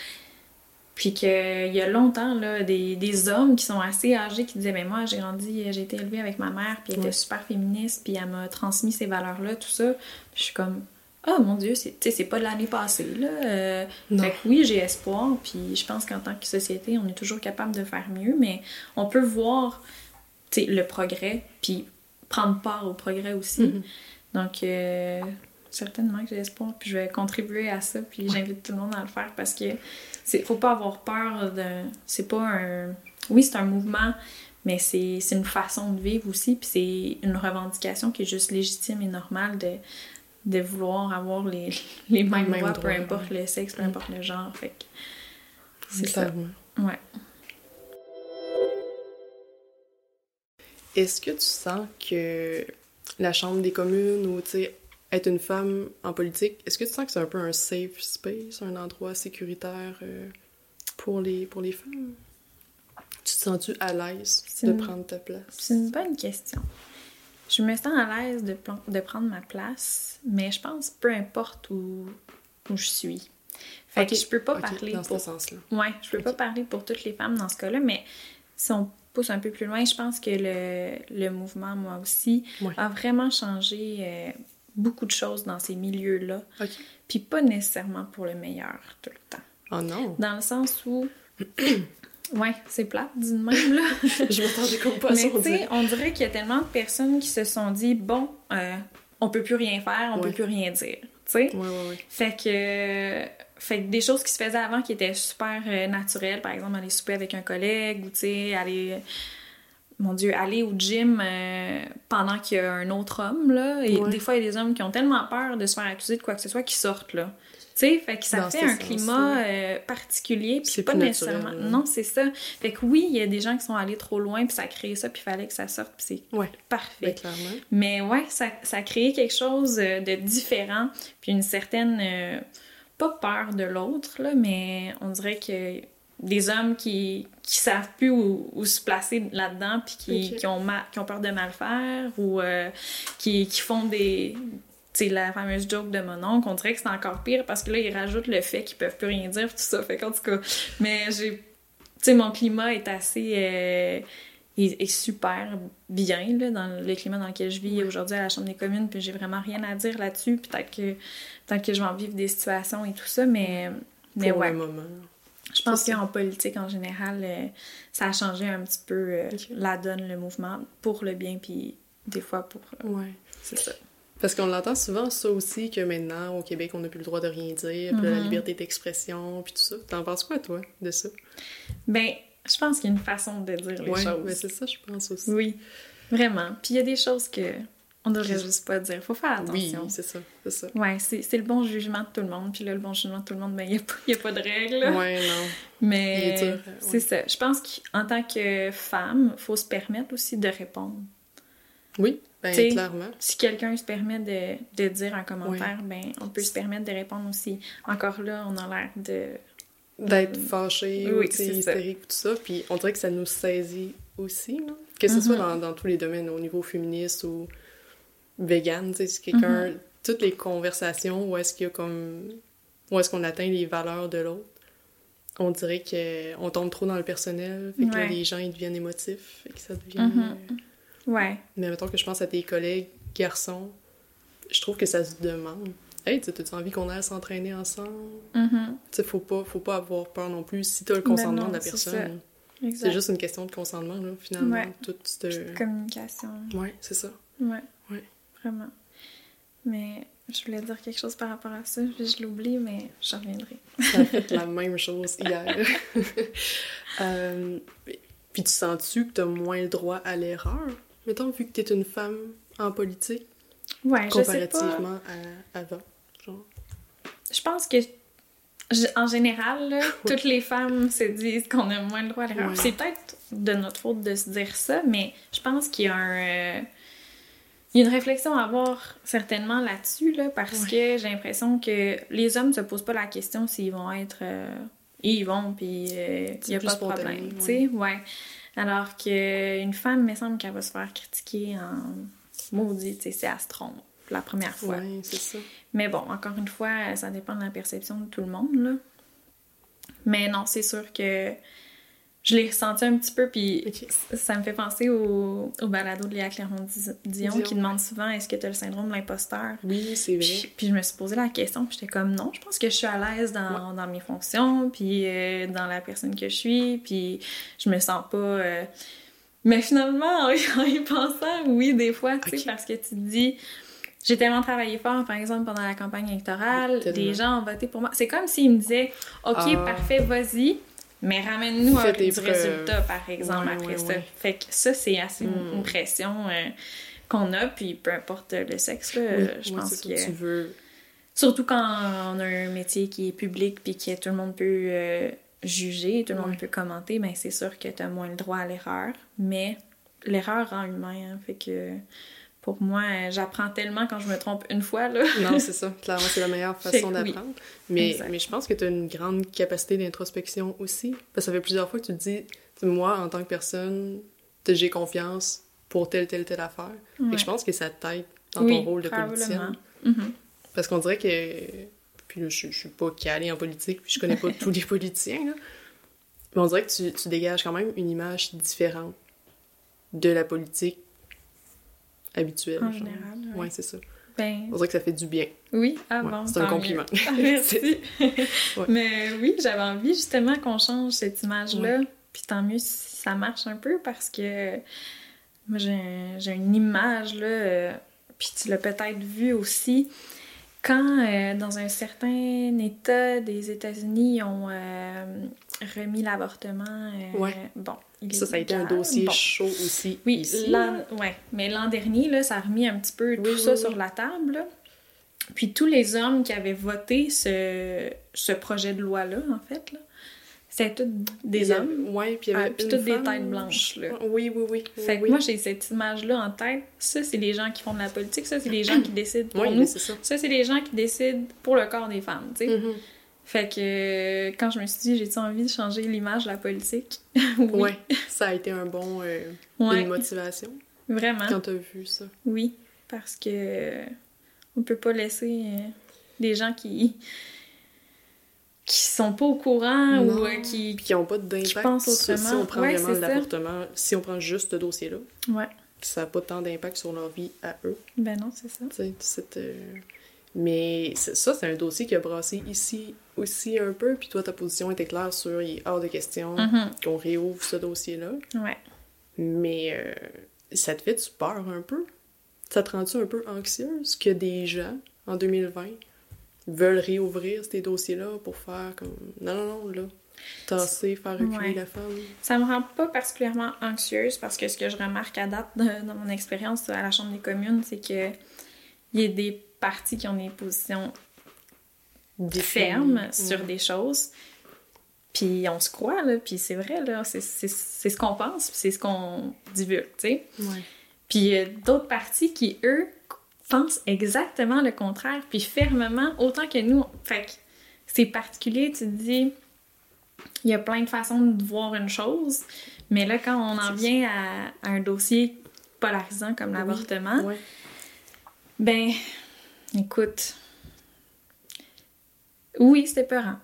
puis qu'il y a longtemps, là, des, des, hommes qui sont assez âgés qui disaient Mais moi, j'ai grandi, j'ai été élevée avec ma mère, puis elle était super féministe, puis elle m'a transmis ces valeurs-là, tout ça. Puis je suis comme oh mon Dieu, c'est pas de l'année passée. Là. Euh, fait que oui, j'ai espoir. Puis je pense qu'en tant que société, on est toujours capable de faire mieux, mais on peut voir le progrès, puis prendre part au progrès aussi. Mm-hmm. Donc, euh, certainement que j'ai espoir. Puis je vais contribuer à ça. Puis j'invite tout le monde à le faire parce que faut pas avoir peur de. C'est pas un. Oui, c'est un mouvement. Mais c'est une façon de vivre aussi, puis c'est une revendication qui est juste légitime et normale de, de vouloir avoir les, les mêmes, droits, peu importe le sexe, peu mm. importe le genre. Fait c'est ça. Ouais. Est-ce que tu sens que la Chambre des communes ou, être une femme en politique, est-ce que tu sens que c'est un peu un safe space, un endroit sécuritaire euh, pour, les, pour les femmes? Tu te sens-tu à l'aise de prendre ta place? C'est une bonne question. Je me sens à l'aise de, de prendre ma place, mais je pense peu importe où, où je suis. Fait que je peux pas parler dans pour... ce sens-là. Ouais, je peux pas parler pour toutes les femmes dans ce cas-là, mais si on pousse un peu plus loin, je pense que le, le mouvement, moi aussi, a vraiment changé euh, beaucoup de choses dans ces milieux-là. Puis pas nécessairement pour le meilleur tout le temps. Oh non! Dans le sens où Ouais, c'est plate, d'une même, là. je m'attendais comme pas à ça. Mais on dirait qu'il y a tellement de personnes qui se sont dit, bon, euh, on peut plus rien faire, on peut plus rien dire. Tu sais. Ouais, ouais, ouais. Fait que, fait que des choses qui se faisaient avant qui étaient super euh, naturelles, par exemple aller souper avec un collègue ou, tu sais, aller mon Dieu, aller au gym euh, pendant qu'il y a un autre homme, là. Et des fois, il y a des hommes qui ont tellement peur de se faire accuser de quoi que ce soit qu'ils sortent, là. Tu sais, fait que ça fait un climat euh, particulier, puis pas nécessairement... Non, c'est ça. Fait que oui, il y a des gens qui sont allés trop loin, puis ça a créé ça, puis il fallait que ça sorte, puis c'est ouais. parfait. Ben, clairement. Mais ouais, ça, ça a créé quelque chose euh, de différent, puis une certaine... pas peur de l'autre, là, mais on dirait que des hommes qui, qui savent plus où, se placer là-dedans puis qui, qui, ont qui ont peur de mal faire ou euh, qui, qui font des tu la fameuse joke de mon oncle, on dirait que c'est encore pire parce que là, ils rajoutent le fait qu'ils peuvent plus rien dire, tout ça. Fait qu'en tout cas, mais j'ai. Tu sais, mon climat est assez. Euh, est, super bien, là, dans le climat dans lequel je vis aujourd'hui à la Chambre des communes, puis j'ai vraiment rien à dire là-dessus. Peut-être que, tant que je vais en vivre des situations et tout ça, mais. mais Pour ouais. moment. Je pense qu'en politique, en général, euh, ça a changé un petit peu euh, la donne, le mouvement, pour le bien, puis des fois pour... Ouais. C'est ça. Parce qu'on l'entend souvent, ça aussi, que maintenant, au Québec, on n'a plus le droit de rien dire, puis la Mhm. liberté d'expression, puis tout ça. T'en penses quoi, toi, de ça? Ben, je pense qu'il y a une façon de dire les ouais, choses. ben c'est ça, je pense aussi. Oui, vraiment. Puis il y a des choses que on devrait juste pas dire. Faut faire Oui, attention. c'est ça, c'est ça. Ouais, c'est le bon jugement de tout le monde. Puis là, le bon jugement de tout le monde, ben, il n'y a, pas- il y a pas de règles. Ouais, non. Mais euh, c'est ouais. ça. Je pense qu'en tant que femme, faut se permettre aussi de répondre. Oui, ben clairement. Si quelqu'un se permet de, de dire un commentaire, ben on peut se permettre de répondre aussi. Encore là, on a l'air de... D'être fâché, Oui, ou hystérique, tout ça. Puis on dirait que ça nous saisit aussi, là. Que ce soit Mhm. dans, dans tous les domaines, au niveau féministe ou vegan, tu sais, si quelqu'un... Mhm. Toutes les conversations où est-ce qu'il y a comme... Où est-ce qu'on atteint les valeurs de l'autre, on dirait qu'on tombe trop dans le personnel, fait que là, les gens, ils deviennent émotifs, fait que ça devient... Mhm. Ouais. Mais mettons que je pense à tes collègues garçons, je trouve que ça se demande. Hey, tu as envie qu'on aille s'entraîner ensemble? Mhm. Tu sais, faut pas, faut pas avoir peur non plus si t'as le consentement non, de la personne. C'est juste une question de consentement, là, finalement. Ouais. Tout cette... Communication. Ouais, c'est ça. Ouais. Ouais. Vraiment. Mais je voulais dire quelque chose par rapport à ça, puis je l'oublie, mais je reviendrai. Ça a fait la même chose hier. Euh, puis tu sens-tu que t'as moins le droit à l'erreur? Mettons, vu que t'es une femme en politique, Ouais, je sais pas. comparativement à avant. Genre. Je pense que, je- en général, là, toutes les femmes se disent qu'on a moins le droit à l'erreur. Ouais. C'est peut-être de notre faute de se dire ça, mais je pense qu'il y a un... euh, il y a une réflexion à avoir certainement là-dessus, là, parce que j'ai l'impression que les hommes ne se posent pas la question s'ils vont être... euh, ils vont, puis euh, il n'y a pas de problème, tu sais, ouais. Alors qu'une femme, il me semble qu'elle va se faire critiquer en maudit, tu sais, si elle se trompe la première fois. C'est ça. Mais bon, encore une fois, ça dépend de la perception de tout le monde, là. Mais non, c'est sûr que je l'ai ressenti un petit peu, puis ça me fait penser au, au balado de Léa Clermont-Dion Dion, qui demande souvent est-ce que tu as le syndrome de l'imposteur? Oui, c'est vrai. puis, puis je me suis posé la question, puis j'étais comme non, je pense que je suis à l'aise dans, dans mes fonctions, puis euh, dans la personne que je suis, puis je me sens pas. euh, Mais finalement, en, y pensant, oui, des fois, tu sais, parce que tu te dis. J'ai tellement travaillé fort, par exemple, pendant la campagne électorale. Les gens ont voté pour moi. C'est comme s'ils me disaient OK, Ah. parfais, vas-y, mais ramène-nous du preuves. résultat, par exemple, après ça. Fait que ça, c'est assez une- Hmm. une pression euh, qu'on a, puis peu importe le sexe, là, je pense que. ça. Tu veux... Surtout quand on a un métier qui est public puis que tout le monde peut euh, juger, tout le monde peut commenter, ben c'est sûr que tu as moins le droit à l'erreur. Mais l'erreur rend humain, hein, fait que pour moi, euh, j'apprends tellement quand je me trompe une fois, là. Non, c'est ça. Clairement, c'est la meilleure façon oui. d'apprendre. Mais, je pense que tu as une grande capacité d'introspection aussi. Parce que ça fait plusieurs fois que tu te dis, moi, en tant que personne, j'ai confiance pour telle, telle, telle affaire. Ouais. que je pense que ça t'aide dans Oui, ton rôle de politicienne. Mhm. Parce qu'on dirait que. Puis là, je, je suis pas calée en politique, puis je connais pas tous les politiciens, là. Mais on dirait que tu, tu dégages quand même une image différente de la politique habituelle. En genre. général. Ouais, c'est ça. Ben, On dirait que ça fait du bien. oui, ah Ouais, bon, c'est un compliment. Ah, merci. Ouais. Mais oui, j'avais envie justement qu'on change cette image-là. Puis tant mieux si ça marche un peu parce que moi, j'ai un- j'ai une image, là, euh, puis tu l'as peut-être vu aussi. quand euh, dans un certain État des États-Unis, ils ont euh, remis l'avortement, bon, Ça, ça a été un dossier Bon. chaud aussi. Oui, ici. l'an, ouais. mais l'an dernier, là, ça a remis un petit peu tout Oui, ça oui, sur oui. la table. là. Puis tous les hommes qui avaient voté ce, ce projet de loi-là, en fait, là, c'était tous des hommes. Ouais, puis il y avait Ah, puis une toutes des têtes blanches, là. Oui, oui, oui. Fait que oui. moi, j'ai cette image-là en tête. Ça, c'est les gens qui font de la politique. Ça, c'est les gens qui décident pour Oui, nous. ça. Ça, c'est les gens qui décident pour le corps des femmes, tu sais. Mhm. Fait que quand je me suis dit, j'ai-tu envie de changer l'image de la politique? oui. Ouais, ça a été un bon... euh, Ouais, une motivation vraiment. quand t'as vu ça. Oui, parce que on peut pas laisser euh, des gens qui qui sont pas au courant Non. ou euh, qui... Puis qui n'ont pas d'impact si on prend Ouais, vraiment c'est l'avortement, si on prend juste ce dossier-là, Ouais, ça n'a pas tant d'impact sur leur vie à eux. ben non, c'est ça. tu sais, cette, euh, Mais ça, c'est un dossier qui a brassé ici aussi un peu, puis toi, ta position était claire sur il est hors de question Mhm. qu'on réouvre ce dossier-là. Ouais. Mais euh, ça te fait-tu peur un peu? Ça te rend-tu un peu anxieuse que des gens, en 2020, veulent réouvrir ces dossiers-là pour faire comme... Non, non, non, là, tasser, faire reculer Ouais. la femme? Ça me rend pas particulièrement anxieuse parce que ce que je remarque à date de- dans mon expérience à la Chambre des communes, c'est que il y a des partis qui ont des positions fermes sur des choses. Puis on se croit, là, puis c'est vrai, là, c'est ce qu'on pense, puis c'est ce qu'on divulgue, tu sais. Ouais. Puis il y a d'autres partis qui, eux, pensent exactement le contraire, puis fermement, autant que nous. Fait que c'est particulier, tu te dis, il y a plein de façons de voir une chose, mais là, quand on en vient à, à un dossier polarisant comme l'avortement, ben, écoute, oui, c'était peurant.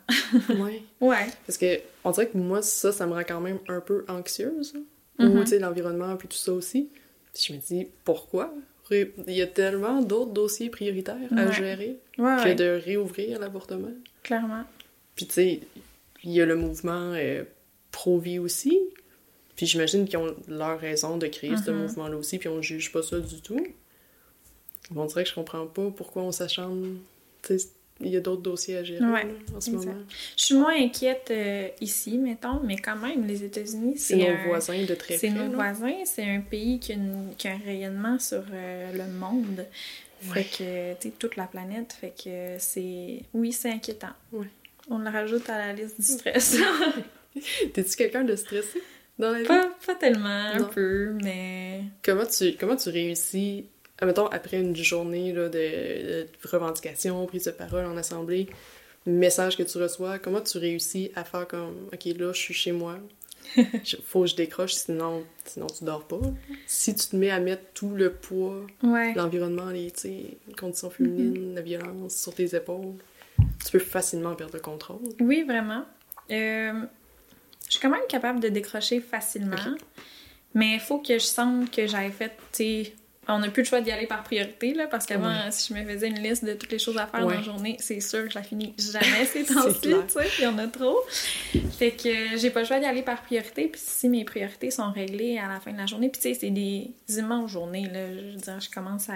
ouais. Ouais. Parce que on dirait que moi, ça, ça me rend quand même un peu anxieuse. Ou, tu sais, l'environnement, puis tout ça aussi. Puis je me dis, pourquoi? Il y a tellement d'autres dossiers prioritaires à gérer Ouais, que ouais, de réouvrir l'avortement. clairement. Puis, tu sais, il y a le mouvement euh, pro-vie aussi. Puis j'imagine qu'ils ont leur raison de créer ce Mhm. mouvement-là aussi, puis on juge pas ça du tout. On dirait que je comprends pas pourquoi on s'acharne. Il y a d'autres dossiers à gérer Ouais, là, en ce exact. moment. Je suis moins inquiète euh, ici, mettons, mais quand même, les États-Unis, C'est c'est nos un- voisins de très C'est nos voisins, c'est un pays qui a, une- qui a un rayonnement sur euh, le monde. Ouais. Fait que, tu sais, toute la planète. Fait que c'est. Oui, c'est inquiétant. Ouais. On le rajoute à la liste du stress. T'es-tu quelqu'un de stressé dans la vie? pas, pas tellement, un peu, mais. Comment tu, comment tu réussis, mettons, après une journée là, de, de revendication, prise de parole en assemblée, message que tu reçois, comment tu réussis à faire comme, OK, là, je suis chez moi, faut que je décroche, sinon, sinon tu dors pas. Si tu te mets à mettre tout le poids, Ouais. l'environnement, les, conditions féminines, la violence sur tes épaules, tu peux facilement perdre le contrôle. Oui, vraiment. Euh, je suis quand même capable de décrocher facilement. Mais il faut que je sente que j'avais fait, on n'a plus le choix d'y aller par priorité, là, parce qu'avant, Ouais. si je me faisais une liste de toutes les choses à faire Ouais. dans la journée, c'est sûr que je la finis jamais ces temps-ci, tu sais, il y en a trop. Fait que euh, j'ai pas le choix d'y aller par priorité, puis si mes priorités sont réglées à la fin de la journée, puis tu sais, c'est des immenses journées, là, je veux dire, je commence à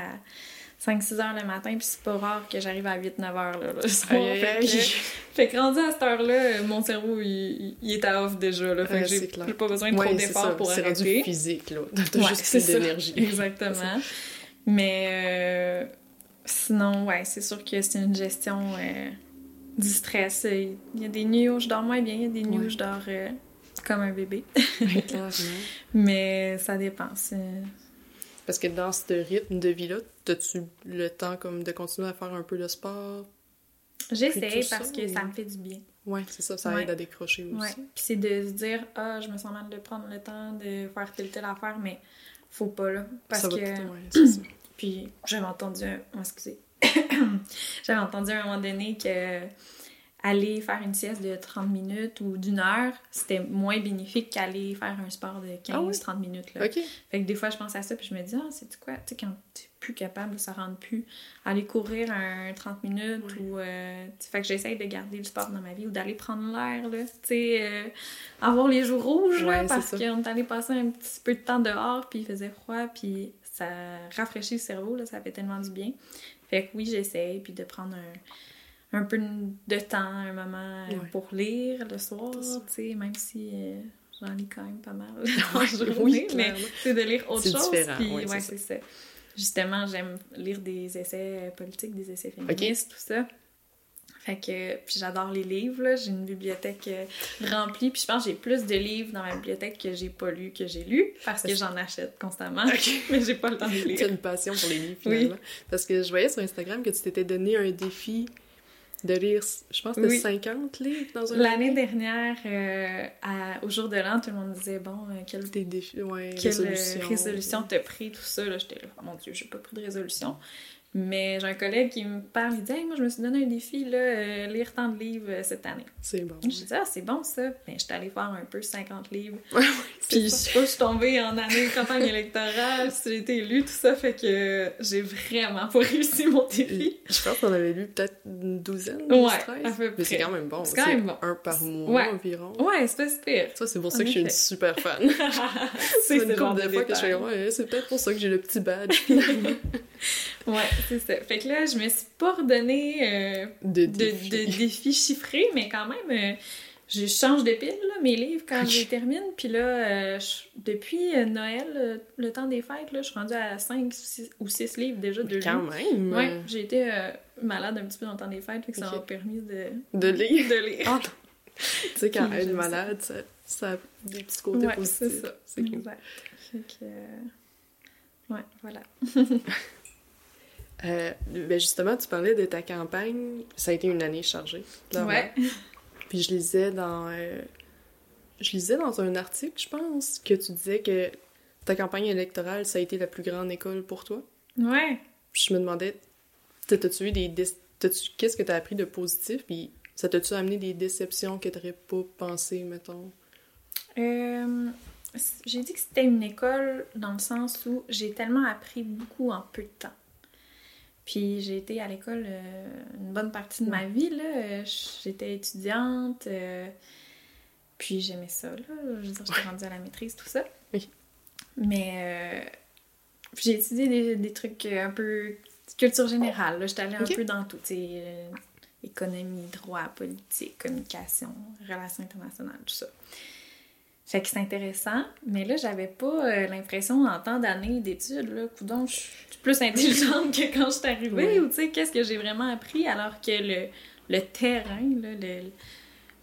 5-6 heures le matin, puis c'est pas rare que j'arrive à 8-9 heures, là, le soir. Aïe, Fait aïe. que- fait que rendu à cette heure-là, mon cerveau, il, il est à off déjà. Là, fait Ouais, que j'ai pas besoin de Ouais, trop d'efforts pour c'est rendu arrêter. physique, là. T'as Ouais, juste plus d'énergie. Exactement. Mais euh, sinon, ouais, c'est sûr que c'est une gestion euh, du stress. Il y a des nuits où je dors moins bien, il y a des nuits où je dors euh, comme un bébé. Mais ça dépend. Parce que dans ce rythme de vie-là, as-tu le temps comme de continuer à faire un peu de sport? J'essaie parce ça, que ça me fait du bien. Ouais, c'est ça, ça Ouais. aide à décrocher aussi. Ouais. Puis c'est de se dire, ah, je me sens mal de prendre le temps de faire telle telle affaire, mais faut pas là. Parce ça va que. ouais, ça. Puis j'avais entendu un... oh, excusez. j'avais entendu à un moment donné que aller faire une sieste de 30 minutes ou d'une heure, c'était moins bénéfique qu'aller faire un sport de 15-30 Ah oui? minutes. Là. Fait que des fois, je pense à ça, puis je me dis, ah, c'est quoi? Tu sais, quand t'es plus capable, ça rentre plus. Aller courir un 30 minutes ou. euh, fait que j'essaye de garder le sport dans ma vie ou d'aller prendre l'air, là. Tu sais, euh, avoir les joues rouges, là, parce qu'on est allé passer un petit peu de temps dehors, puis il faisait froid, puis ça rafraîchit le cerveau, là, ça fait tellement du bien. Fait que oui, j'essaie, puis de prendre un, un peu de temps, un moment pour lire le soir, tu sais, même si euh, j'en lis quand même pas mal oui, mais c'est de lire autre chose. Puis, ouais, c'est ça. Justement, j'aime lire des essais politiques, des essais féministes, tout ça. Fait que, puis j'adore les livres, J'ai une bibliothèque euh, remplie. Puis je pense que j'ai plus de livres dans ma bibliothèque que j'ai pas lu que j'ai lu parce que j'en achète constamment. mais j'ai pas le temps de lire. Tu as une passion pour les livres, finalement. Parce que je voyais sur Instagram que tu t'étais donné un défi de lire, je pense, de 50 livres dans un L'année dernière, euh, au jour de l'an, tout le monde disait, bon, euh, quelle, Des défis, ouais, quelle résolution t'as pris, tout ça. Là, j'étais là, oh mon Dieu, j'ai pas pris de résolution. Mais j'ai un collègue qui me parle, il dit Moi, je me suis donné un défi, là, euh, lire tant de livres euh, cette année. C'est bon. Je dis Ah, c'est bon ça. Ben, j'étais allée faire un peu 50 livres. Puis je sais pas, je suis tombée en année de campagne électorale, j'ai été élue, tout ça, fait que j'ai vraiment pas réussi mon défi. Je pense qu'on avait lu peut-être une douzaine, ouais, 13. À peu près. Mais c'est quand même bon. C'est quand même bon. Un par mois environ. Ouais, c'est pas super. Ça, c'est pour ça que je suis une super fan. c'est une couple de fois que je fais Ouais, c'est peut-être pour ça que j'ai le petit badge. ouais, c'est ça. Fait que là, je me suis pas redonné euh, de, défis. chiffrés, mais quand même, euh, je change de pile, là, mes livres, quand je les termine. Puis là, euh, depuis Noël, le temps des fêtes, là, je suis rendue à 5 ou 6 livres déjà de Quand même! Ouais, j'ai été malade un petit peu dans le temps des fêtes, fait que ça m'a permis de... De lire? De lire. Ah, tu sais, quand elle est malade, ça, ça, a des petits côtés ouais, positifs. c'est ça. C'est exact. Fait que... Ouais, voilà. Euh, ben justement, tu parlais de ta campagne. Ça a été une année chargée. Ouais. Puis je lisais dans. Euh, je lisais dans un article, je pense, que tu disais que ta campagne électorale, ça a été la plus grande école pour toi. Ouais. Puis je me demandais, t'as-tu eu des. Qu'est-ce que t'as appris de positif? Puis ça t'a-tu amené des déceptions que t'aurais pas pensé, mettons? Euh, j'ai dit que c'était une école dans le sens où j'ai tellement appris beaucoup en peu de temps. Puis j'ai été à l'école euh, une bonne partie de ma vie. Là. J'étais étudiante. Euh, puis j'aimais ça. Là. Je veux dire, j'étais rendue à la maîtrise, tout ça. Oui. Mais euh, j'ai étudié des, trucs un peu culture générale. J'étais allée un peu dans tout. économie, droit, politique, communication, relations internationales, tout ça. Fait que c'est intéressant, mais là, j'avais pas l'impression, en tant d'années d'études, là, coudon, je plus intelligente que quand je suis arrivée, ou tu sais, qu'est-ce que j'ai vraiment appris, alors que le, le terrain, là, le,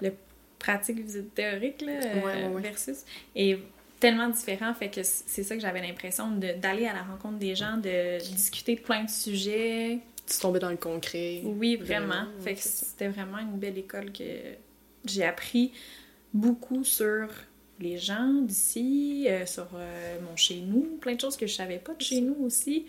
le pratique visite théorique là, euh, versus est tellement différent, fait que c'est ça que j'avais l'impression d'aller à la rencontre des gens, de discuter de plein de sujets. Tu tombais dans le concret. Oui, vraiment. fait que c'était vraiment une belle école que j'ai appris beaucoup sur les gens d'ici, euh, sur euh, mon chez nous, plein de choses que je savais pas de chez nous aussi.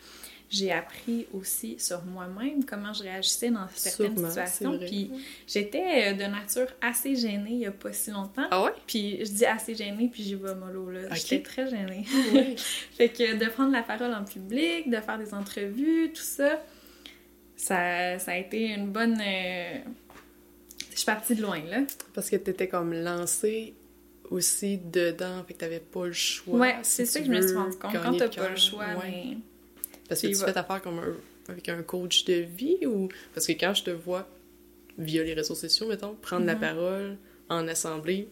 J'ai appris aussi sur moi-même comment je réagissais dans certaines situations. Puis j'étais euh, de nature assez gênée il y a pas si longtemps. Ah ouais? Puis je dis assez gênée, puis j'y vais mollo là. J'étais très gênée. Ah fait que de prendre la parole en public, de faire des entrevues, tout ça, ça, ça a été une bonne. Je suis partie de loin, là. Parce que t'étais comme lancée aussi dedans, fait que t'avais pas le choix. Ouais, c'est ça que je me suis rendu compte. Quand t'as pas le choix, mais... Parce que tu fais affaire comme avec un coach de vie ou... Parce que quand je te vois, via les réseaux sociaux, mettons, prendre la mhm. parole en assemblée,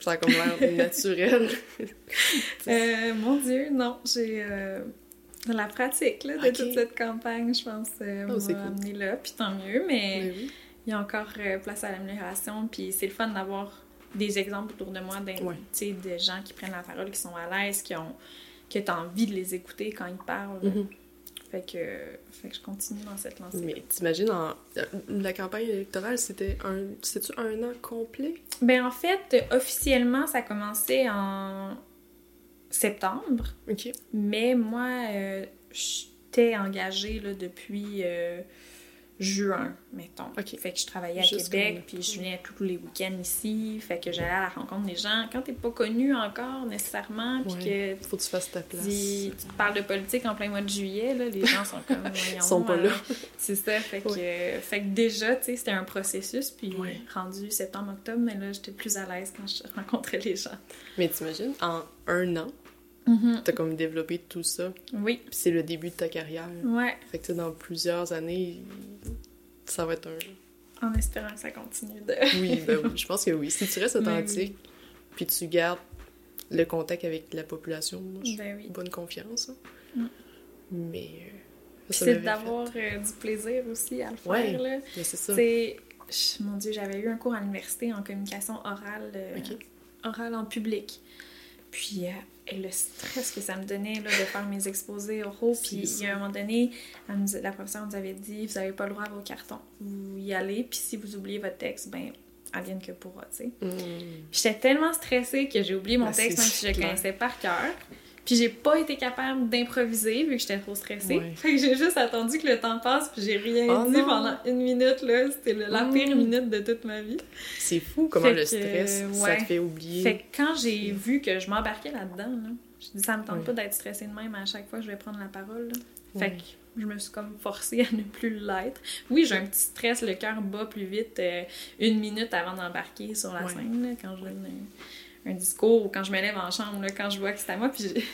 ça a comme l'air naturel. euh, mon Dieu, non, j'ai... Euh, la pratique là, de toute cette campagne, je pense, euh, oh, m'a amené là, puis tant mieux, mais, il y a encore euh, place à l'amélioration, puis c'est le fun d'avoir des exemples autour de moi ouais. de gens qui prennent la parole, qui sont à l'aise, qui ont que tu as envie de les écouter quand ils parlent. Mm-hmm. Fait que, fait que je continue dans cette lancée. Mais t'imagines, en, la campagne électorale, c'était un, tu un an complet? Ben en fait, officiellement, ça a commencé en septembre. OK. Mais moi, euh, j'étais engagée là, depuis euh, juin, mettons. Fait que je travaillais à Québec, puis je venais tous les week-ends ici. Fait que j'allais à la rencontre des gens. Quand t'es pas connu encore nécessairement, puis que. Faut que tu fasses ta place. tu parles de politique en plein mois de juillet, là, les gens sont comme. Ils sont pas là. C'est ça. Fait que, fait que déjà, tu sais, c'était un processus. Puis rendu septembre-octobre, mais là, j'étais plus à l'aise quand je rencontrais les gens. Mais t'imagines, en un an, mm-hmm. t'as comme développé tout ça. Oui. Puis c'est le début de ta carrière. Ouais. Fait que dans plusieurs années, ça va être un... En espérant que ça continue de... oui, ben oui, je pense que oui. Si tu restes ben authentique, puis tu gardes le contact avec la population, moi, ben oui. bonne confiance. Hein. Mm. Mais... Euh, c'est d'avoir euh, du plaisir aussi à le faire. Ouais, là. c'est ça. Mon Dieu, j'avais eu un cours à l'université en communication orale, euh, orale en public. Puis et le stress que ça me donnait là, de faire mes exposés oraux. Puis il y a un moment donné, la professeure nous avait dit Vous n'avez pas le droit à vos cartons. Vous y allez, puis si vous oubliez votre texte, ben, vienne que pourra, tu sais. Mm. J'étais tellement stressée que j'ai oublié mon ah, texte, même si je le connaissais par cœur. Puis j'ai pas été capable d'improviser vu que j'étais trop stressée. Fait que j'ai juste attendu que le temps passe, puis j'ai rien oh dit pendant une minute, là. C'était la pire mm. minute de toute ma vie. C'est fou comment le stress, ça te fait oublier. Fait que quand j'ai vu que je m'embarquais là-dedans, là, je dis ça me tente pas d'être stressée de même à chaque fois que je vais prendre la parole. Fait que je me suis comme forcée à ne plus l'être. Oui, j'ai un petit stress, le cœur bat plus vite euh, une minute avant d'embarquer sur la scène, quand je donne un, discours ou quand je me lève en chambre, quand je vois que c'est à moi. Puis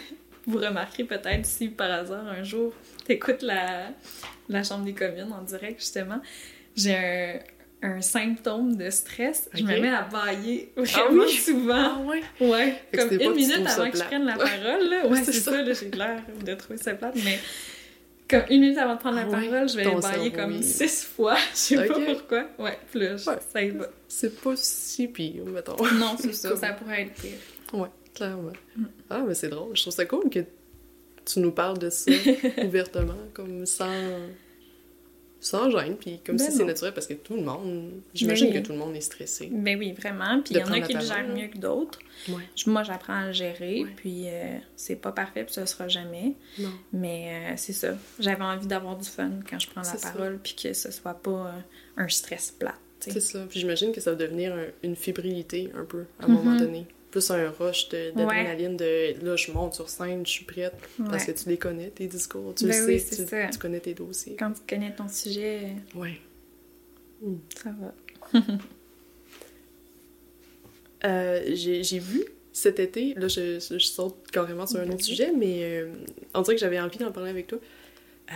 vous remarquerez peut-être si par hasard un jour t'écoutes la, la Chambre des communes en direct, justement, j'ai un, un symptôme de stress, je me mets à bailler ah vraiment souvent. Ah ouais? Ouais. Comme une minute avant que je prenne la parole, là. Ouais, c'est ça, là, j'ai l'air de trouver ça plate, mais comme une minute avant de prendre la ah parole, je vais bailler comme six fois. Je sais pas pourquoi. Ouais, plus ça y va. C'est pas si pire, mettons. Non, c'est ça, ça pourrait être pire. Ouais, clairement. Mm. Ah, mais c'est drôle. Je trouve ça cool que tu nous parles de ça ouvertement, comme sans sans gêne, puis comme ben si c'est naturel, parce que tout le monde, j'imagine ben que tout le monde est stressé. Ben oui, vraiment, puis il y en a qui le gèrent mieux que d'autres. Moi, j'apprends à le gérer, puis euh, c'est pas parfait, puis ça sera jamais. Non. Mais euh, c'est ça, j'avais envie d'avoir du fun quand je prends la parole, puis que ce soit pas euh, un stress plat. C'est ça, puis j'imagine que ça va devenir une fébrilité un peu, à un moment mm-hmm. donné plus un rush d'adrénaline de, là, je monte sur scène, je suis prête. Parce que tu les connais, tes discours. Tu ben le sais, tu, connais tes dossiers. Quand tu connais ton sujet, ouais. ça va. euh, J'ai vu cet été, là, je, je, saute carrément sur un autre sujet, mais euh, on dirait que j'avais envie d'en parler avec toi.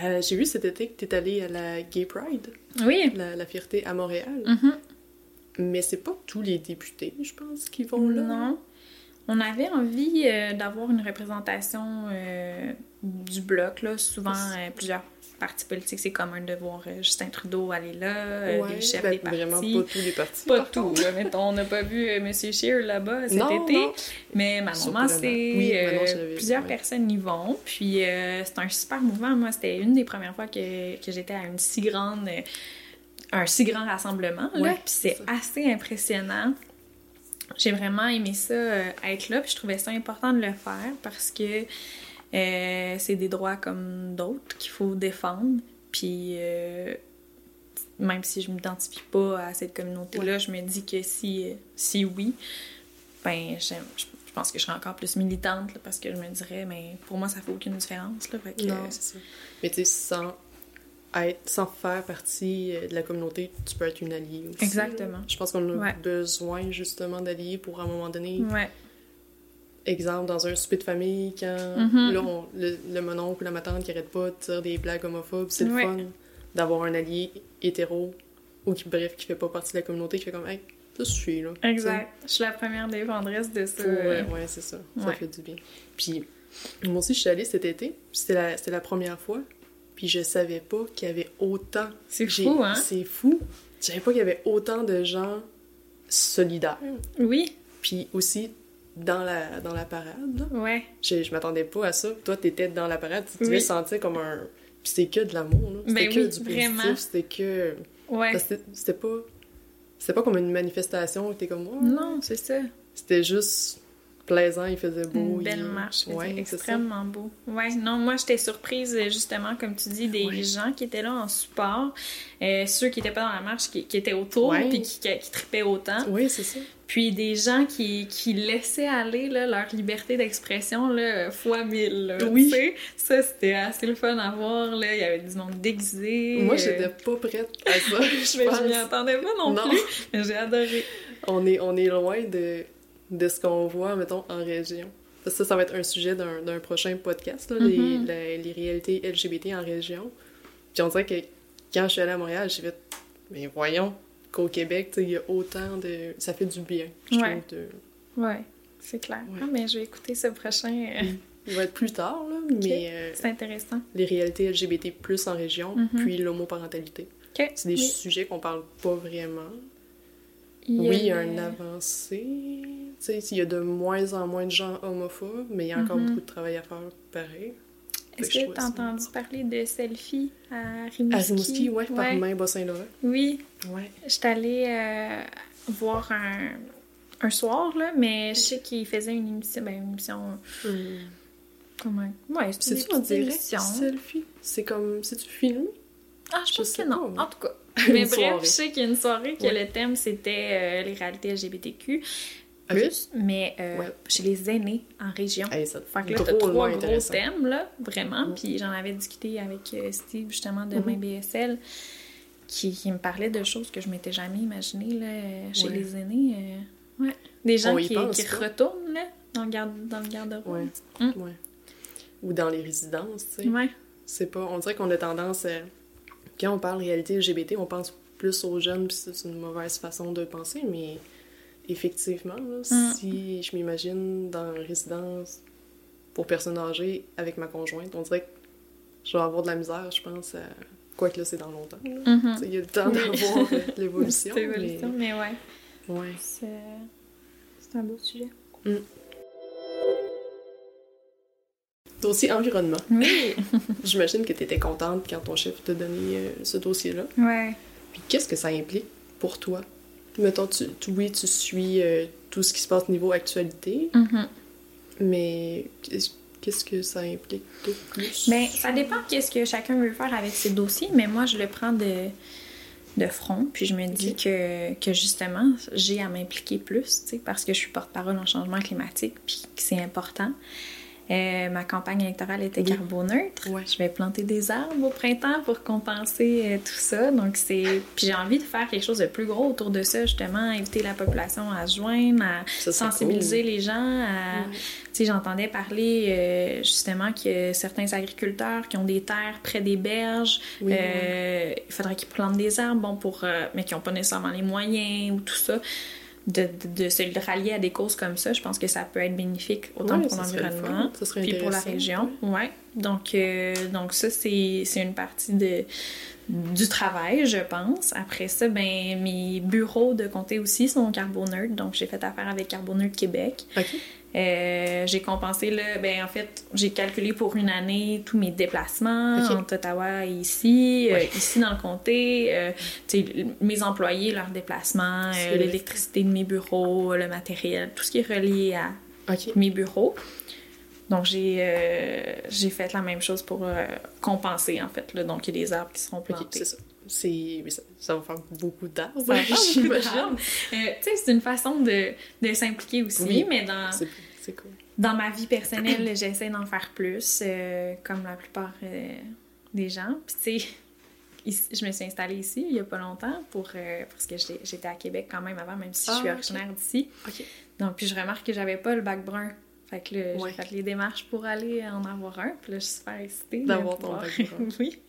Euh, J'ai vu cet été que tu es allée à la Gay Pride. Oui. La, la fierté à Montréal. Mm-hmm. Mais c'est pas tous les députés, je pense, qui vont là. Non. On avait envie euh, d'avoir une représentation euh, du bloc, là. Souvent, euh, plusieurs partis politiques, c'est commun de voir Justin Trudeau aller là, ouais, les chefs ben, des partis. Vraiment pas tous les partis. Pas tout. on n'a pas vu M. Scheer là-bas cet été. Mais Manon Massé, plusieurs personnes y vont. Puis c'est un super mouvement. Moi, c'était une des premières fois que, que j'étais à une si grande un si grand rassemblement. Là, puis c'est assez impressionnant. J'ai vraiment aimé ça euh, être là, puis je trouvais ça important de le faire parce que euh, c'est des droits comme d'autres qu'il faut défendre. Puis euh, même si je m'identifie pas à cette communauté-là, je me dis que si, si oui, ben je, pense que je serais encore plus militante parce que je me dirais, mais pour moi, ça fait aucune différence. Là, non, c'est ça. Mais tu sais, sans être, sans faire partie euh, de la communauté, tu peux être une alliée aussi. Exactement. Je pense qu'on a besoin justement d'alliés pour à un moment donné. Ouais. Exemple, dans un souper de famille, quand mm-hmm. là, le, le mononcle ou la matante qui arrête pas de dire des blagues homophobes, c'est le fun d'avoir un allié hétéro ou qui, bref, qui fait pas partie de la communauté, qui fait comme, hey, ça suis là. Exact. Je suis la première défendresse de ça. Ouais, ouais c'est ça. Ça fait du bien. Puis, moi aussi, je suis allée cet été. C'était la, la première fois. Puis je savais pas qu'il y avait autant. C'est fou, hein? C'est fou. Je savais pas qu'il y avait autant de gens solidaires. Oui. Puis aussi dans la, dans la parade. Ouais. Je, je m'attendais pas à ça. Toi, t'étais dans la parade, tu te sentais comme un. Puis c'était que de l'amour, là. C'était ben que du positif, c'était que. Ouais. C'était pas. C'était pas comme une manifestation où t'es comme. moi. non, c'est ça. C'était juste plaisant, il faisait beau. Une belle marche, ouais, extrêmement beau. Ouais, non, moi j'étais surprise justement, comme tu dis, des gens qui étaient là en support, euh, ceux qui étaient pas dans la marche, qui, qui étaient autour, puis qui, qui, tripaient autant. Oui, c'est ça. Puis des gens qui, qui laissaient aller là, leur liberté d'expression là, fois mille. oui. Ça, c'était assez le fun à voir. Là. Il y avait du monde déguisé. Moi, j'étais pas prête à ça. je, je m'y attendais pas non, non. plus. Mais j'ai adoré. On est, on est loin de de ce qu'on voit, mettons, en région. Ça, ça va être un sujet d'un prochain podcast, là, les, Mm-hmm. la- les réalités LGBT en région. Puis on dirait que quand je suis allée à Montréal, j'ai fait, mais voyons qu'au Québec, il y a autant de. Ça fait du bien, je Ouais. trouve. De... Ouais, c'est clair. Ouais. Ah, mais je vais écouter ce prochain. euh, Il va être plus tard, là, mais euh, C'est intéressant. les réalités LGBT plus en région, Mhm. puis l'homoparentalité. OK. C'est des Oui. sujets qu'on parle pas vraiment. Il Oui, il y a le- un avancé. Tu sais, il y a de moins en moins de gens homophobes, mais il y a encore Mhm. beaucoup de travail à faire pareil. Est-ce je que tu as entendu parler de selfie à Rimouski? À Rimouski, ouais, par main Bas-Saint-Laurent. Oui, Ouais. j'étais allée euh, voir un, un soir, là, mais je sais qu'il faisait une émission, ben, une émission, comment... Ouais, petites direct, émissions. selfie? C'est comme... C'est-tu filmé? Ah, je Je pense que non, pas. en tout cas. Mais bref, soirée. je sais qu'il y a une soirée que Ouais. le thème, c'était euh, les réalités LGBTQ+, plus, mais euh, Ouais. chez les aînés en région. Hey, ça Fait que là, t'as trois gros thèmes, là, vraiment. Mm. Puis j'en avais discuté avec euh, Steve, justement, de. Main BSL, qui, qui me parlait de choses que je m'étais jamais imaginées, là, chez Ouais. les aînés. euh, ouais. Des gens qui, pense qui retournent, là, dans le, garde, dans le garde-robe. Ouais. Mm. ouais. Ou dans les résidences, tu sais. C'est pas... On dirait qu'on a tendance à... Quand on parle réalité LGBT, on pense plus aux jeunes, puis c'est une mauvaise façon de penser, mais effectivement, là, Mm. si je m'imagine dans une résidence pour personnes âgées avec ma conjointe, on dirait que je vais avoir de la misère, je pense, à... Quoique là, c'est dans longtemps. Mhm. Sais, Il y a le temps d'avoir euh, l'évolution, C'est évolution, mais, ouais. mais... Ouais. C'est c'est un beau sujet. Dossier environnement. Oui. J'imagine que tu étais contente quand ton chef t'a donné euh, ce dossier-là. ouais. Puis qu'est-ce que ça implique pour toi? Mettons, tu, tu- oui, tu suis euh, tout ce qui se passe niveau actualité, Mhm. mais qu'est-ce que ça implique de plus? Ben, ça dépend qu'est-ce que chacun veut faire avec ses dossiers, mais moi, je le prends de, de front, puis je me dis que, que justement, j'ai à m'impliquer plus, tu sais, parce que je suis porte-parole en changement climatique, puis que c'est important. Euh, ma campagne électorale était Oui. carboneutre. Ouais. Je vais planter des arbres au printemps pour compenser euh, tout ça. Donc, c'est. Puis j'ai envie de faire quelque chose de plus gros autour de ça, justement, inviter la population à se joindre, à Ça sensibiliser les gens, à. Ouais. Tu sais, j'entendais parler euh, justement que certains agriculteurs qui ont des terres près des berges, Oui, il faudrait qu'ils plantent des arbres, bon, pour, mais qui n'ont pas nécessairement les moyens ou tout ça. De, de, de se rallier à des causes comme ça, je pense que ça peut être bénéfique autant pour le l'environnement, serait puis pour la région. Ouais. Donc, euh, donc ça, c'est une partie de, du travail, je pense. Après ça, ben, mes bureaux de comté aussi sont carboneutres, donc j'ai fait affaire avec Carboneutre Québec. Euh, j'ai compensé, là, ben, en fait, j'ai calculé pour une année tous mes déplacements Ok. entre Ottawa et ici, euh, ici dans le comté, euh, mes employés, leurs déplacements, l'électricité de mes bureaux, le matériel, tout ce qui est relié à mes bureaux. Donc, j'ai j'ai fait la même chose pour compenser, en fait. Là. Donc, il y a des arbres qui seront plantés. c'est ça. C'est... Ça, ça va faire beaucoup d'arbres, Ça va faire beaucoup j'imagine. Euh, tu sais, c'est une façon de, de s'impliquer aussi, Oui. mais dans, cool. dans ma vie personnelle, j'essaie d'en faire plus, euh, comme la plupart euh, des gens. Puis, tu sais, je me suis installée ici il y a pas longtemps pour, euh, parce que j'étais à Québec quand même avant, même si je suis Ah, originaire d'ici. Donc, puis je remarque que j'avais pas le bac brun. Fait que là, Ouais. j'ai fait les démarches pour aller en avoir un. Puis là, je suis super excitée. D'avoir ton oui.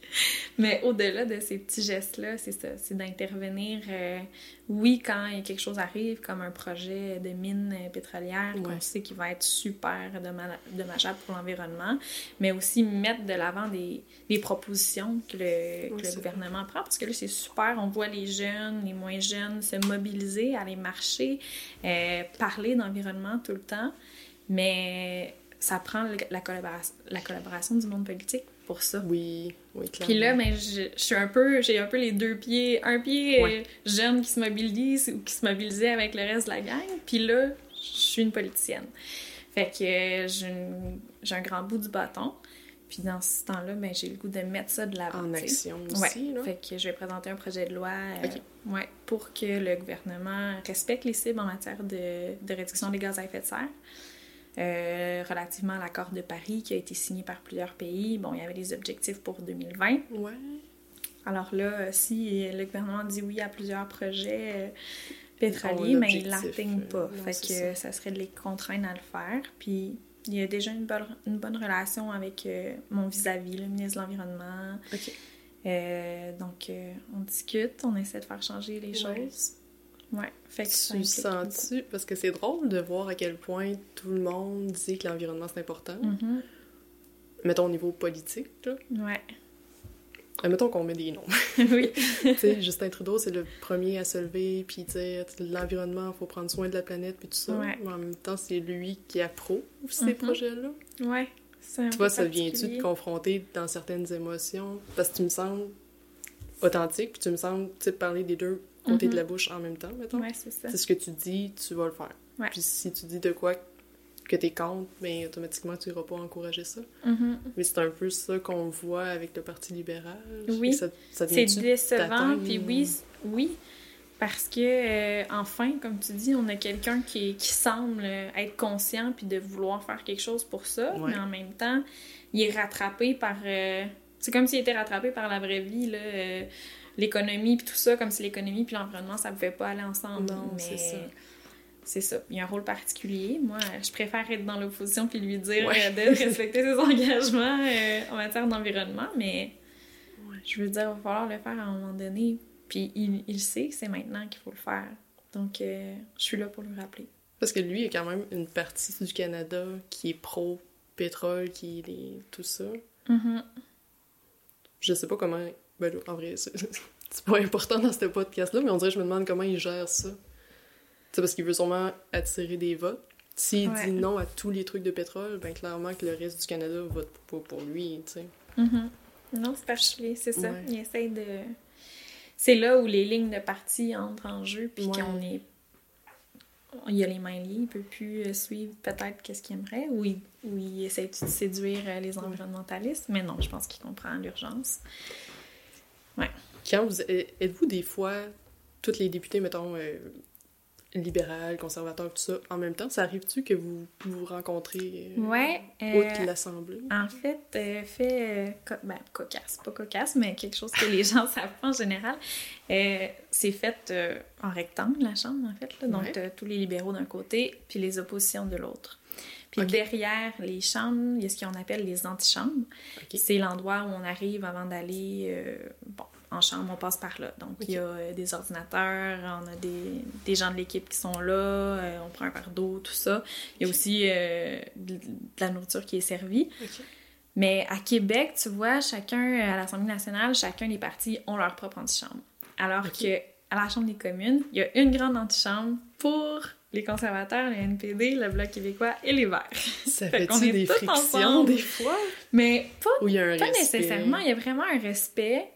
Mais au-delà de ces petits gestes-là, c'est ça. C'est d'intervenir, euh, oui, quand quelque chose arrive, comme un projet de mine euh, pétrolière Ouais. qu'on sait qui va être super domma- dommageable pour l'environnement, mais aussi mettre de l'avant des, des propositions que le, que gouvernement prend. Parce que là, c'est super. On voit les jeunes, les moins jeunes se mobiliser, aller marcher, euh, parler d'environnement tout le temps. Mais ça prend le- la collaboration, la collaboration du monde politique pour ça. Oui, oui, clairement. Puis là, ben, je, je suis un peu, j'ai un peu les deux pieds, un pied Ouais. jeune qui se mobilise ou qui se mobilisait avec le reste de la gang, puis là, je suis une politicienne. Fait que j'ai un grand bout du bâton, puis dans ce temps-là, ben, j'ai le goût de mettre ça de l'avant. En action Ouais. aussi, là. Fait que je vais présenter un projet de loi euh, ouais, pour que le gouvernement respecte les cibles en matière de, de réduction des gaz à effet de serre. Euh, relativement à l'accord de Paris qui a été signé par plusieurs pays. Bon, il y avait des objectifs pour 2020. Ouais. Alors là, euh, si le gouvernement dit oui à plusieurs projets euh, pétroliers, Ils mais il l'objectif, l'atteignent pas. non, fait c'est que ça. ça serait de les contraindre à le faire. Puis Il y a déjà une bonne, une bonne relation avec mon vis-à-vis, le ministre de l'Environnement. OK. Euh, donc, euh, on discute, on essaie de faire changer les choses. Ouais. Fait que Tu sens-tu, parce que c'est drôle de voir à quel point tout le monde dit que l'environnement c'est important. Mhm. Mettons au niveau politique, là. Ouais. Mettons qu'on met des noms. oui. tu sais, Justin Trudeau, c'est le premier à se lever, puis sais, l'environnement, faut prendre soin de la planète, puis tout ça. Ouais. Mais en même temps, c'est lui qui approuve ces Mhm. projets-là. Ouais. Tu vois, ça vient-tu te confronter dans certaines émotions? Parce que tu me sembles authentique, puis tu me sembles, tu sais, parler des deux côtés Mhm. de la bouche en même temps, mettons. Ouais, c'est ça. C'est ce que tu dis, tu vas le faire. Ouais. Puis si tu dis de quoi que t'es contre, ben automatiquement tu iras pas encourager ça. Mhm. Mais c'est un peu ça qu'on voit avec le Parti libéral. Oui. Et Ça, ça C'est décevant, puis oui, oui, parce que, euh, enfin, comme tu dis, on a quelqu'un qui, qui semble être conscient puis de vouloir faire quelque chose pour ça, Ouais. mais en même temps, il est rattrapé par... euh, c'est comme s'il était rattrapé par la vraie vie, là, euh, l'économie puis tout ça, comme si l'économie puis l'environnement, ça pouvait pas aller ensemble. Non, mais c'est ça. C'est ça. Il y a un rôle particulier. Moi, je préfère être dans l'opposition puis lui dire Ouais. euh, de respecter ses engagements euh, en matière d'environnement, mais Ouais. je veux dire, il va falloir le faire à un moment donné. Puis il, il sait que c'est maintenant qu'il faut le faire. Donc, euh, je suis là pour lui rappeler. Parce que lui, il y a quand même une partie du Canada qui est pro-pétrole, qui est tout ça. Mhm. Je sais pas comment... Ben là, en vrai, c'est pas important dans ce podcast-là, mais on dirait que je me demande comment il gère ça. C'est parce qu'il veut sûrement attirer des votes. S'il Ouais. dit non à tous les trucs de pétrole, ben clairement que le reste du Canada vote pas pour lui, tu sais. Mhm. Non, c'est particulier, c'est ça. Ouais. Il essaie de. C'est là où les lignes de parti entrent en jeu, puis Ouais. qu'on est. Il a les mains liées, il peut plus euh, suivre peut-être qu'est-ce qu'il aimerait, ou il, ou il essaie de séduire euh, les environnementalistes, mais non, je pense qu'il comprend l'urgence. Quand vous êtes-vous des fois toutes les députés, mettons, euh, libérales, conservateurs, tout ça, en même temps, ça arrive-tu que vous vous rencontrez euh, Ouais. euh, l'Assemblée? En fait, euh, fait euh, co- ben, cocasse, pas cocasse, mais quelque chose que les gens savent pas en général. Euh, c'est fait en rectangle, la Chambre, en fait. Là. Donc, Ouais. tous les libéraux d'un côté, puis les oppositions de l'autre. Puis derrière les chambres, il y a ce qu'on appelle les antichambres. C'est l'endroit où on arrive avant d'aller euh, bon, en chambre, on passe par là. Donc, il y a euh, des ordinateurs, on a des, des gens de l'équipe qui sont là, euh, on prend un verre d'eau, tout ça. Il y a aussi euh, de, de la nourriture qui est servie. Mais à Québec, tu vois, chacun, à l'Assemblée nationale, chacun des partis ont leur propre antichambre. Alors que à la Chambre des communes, il y a une grande antichambre pour les conservateurs, le NPD, le Bloc québécois et les Verts. Ça Fait est des frictions ensemble. des fois? Mais pas, Ou il y a un pas respect? nécessairement, il y a vraiment un respect.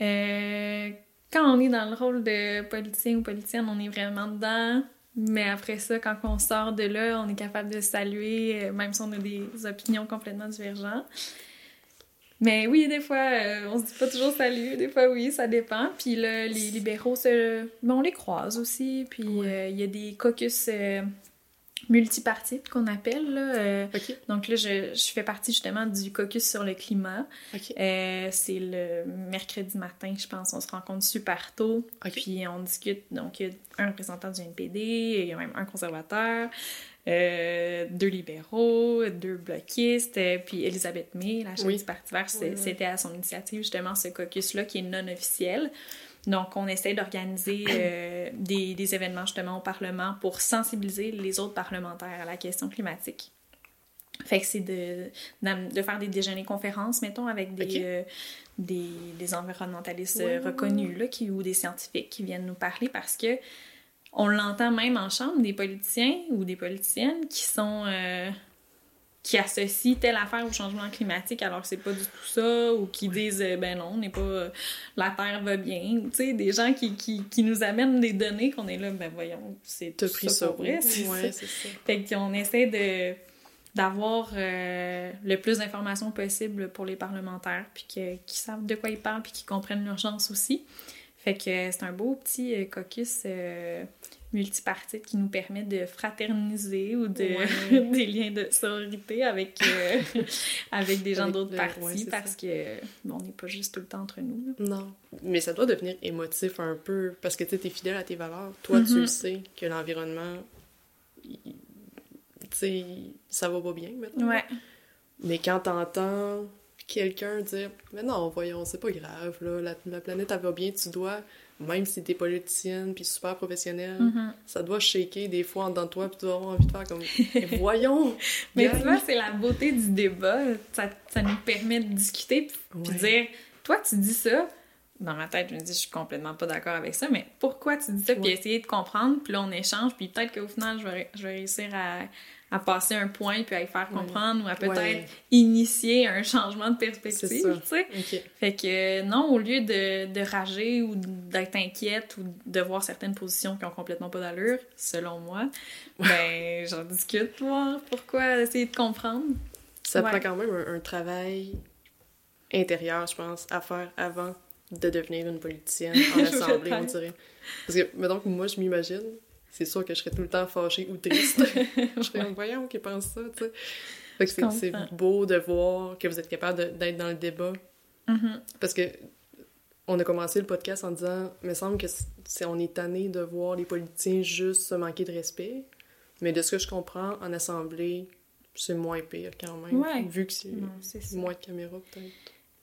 Euh, quand on est dans le rôle de politicien ou politicienne, on est vraiment dedans. Mais après ça, quand on sort de là, on est capable de saluer, euh, même si on a des opinions complètement divergentes. Mais oui, des fois, euh, on se dit pas toujours salut, des fois oui, ça dépend. Puis là, les libéraux, se... ben, on les croise aussi. Puis euh, il y a des caucus euh, multipartites qu'on appelle. Là, euh, donc là, je, je fais partie justement du caucus sur le climat. Euh, c'est le mercredi matin, je pense. On se rencontre super tôt. Puis on discute. Donc, il y a un représentant du NPD, il y a même un conservateur, euh, deux libéraux, deux bloquistes, euh, puis Elisabeth May, la chef Oui. du Parti vert, c'était à son initiative, justement, ce caucus-là qui est non officiel. Donc, on essaie d'organiser euh, des, des événements, justement, au Parlement pour sensibiliser les autres parlementaires à la question climatique. Fait que c'est de, faire des déjeuners-conférences, mettons, avec des, Ok. euh, des, des environnementalistes reconnus là, qui, ou des scientifiques qui viennent nous parler parce que on l'entend même en chambre, des politiciens ou des politiciennes qui sont... euh, qui associent telle affaire au changement climatique alors que c'est pas du tout ça, ou qui disent euh, ben non, on n'est pas. euh, la Terre va bien. Tu sais, des gens qui, qui, qui nous amènent des données qu'on est là, ben voyons, c'est tout pris ça ça pour vrai. c'est Ouais, ça. ça. Fait qu'on essaie de d'avoir euh, le plus d'informations possible pour les parlementaires, puis qu'ils savent de quoi ils parlent, puis qu'ils comprennent l'urgence aussi. Fait que c'est un beau petit euh, caucus euh, multipartite qui nous permet de fraterniser ou de Ouais. des liens de sororité avec, euh, avec des gens d'autres partis ouais, parce que bon, on n'est pas juste tout le temps entre nous. là. Non. Mais ça doit devenir émotif un peu, parce que tu es fidèle à tes valeurs. Toi, tu Mhm. le sais que l'environnement, il- sais, ça va pas bien maintenant. Ouais. Mais quand t'entends quelqu'un dire Mais non, voyons, c'est pas grave, là, la, la, planète, elle va bien, tu dois, même si t'es politicienne puis super professionnelle, Mhm. ça doit shaker des fois en dedans de toi, puis tu dois avoir envie de faire comme Voyons Mais tu vois, c'est la beauté du débat. Ça, ça nous permet de discuter puis puis Ouais. dire Toi, tu dis ça. Dans ma tête, je me dis Je suis complètement pas d'accord avec ça, mais pourquoi tu dis ça Puis essayer de comprendre. Puis là, on échange. Puis peut-être qu'au final, je vais, ré- je vais réussir à, à passer un point puis à y faire Ouais. comprendre ou à peut-être Ouais. initier un changement de perspective. Tu sais. Fait que non, au lieu de, de rager ou d'être inquiète ou de voir certaines positions qui ont complètement pas d'allure, selon moi, ben j'en discute, voir pourquoi, essayer de comprendre. Ça Ouais. prend quand même un, un travail intérieur, je pense, à faire avant de devenir une politicienne en assemblée, on dirait. Parce que, mettons que moi, je m'imagine, c'est sûr que je serais tout le temps fâchée ou triste. je serais comme, voyons, qui pense ça, tu sais. Fait que c'est- beau de voir que vous êtes capable d'être dans le débat. Mhm. Parce que on a commencé le podcast en disant, il me semble que c'est on est tanné de voir les politiciens juste se manquer de respect. Mais de ce que je comprends, en assemblée, c'est moins pire quand même. Ouais. Vu que c'est moins de caméras, peut-être.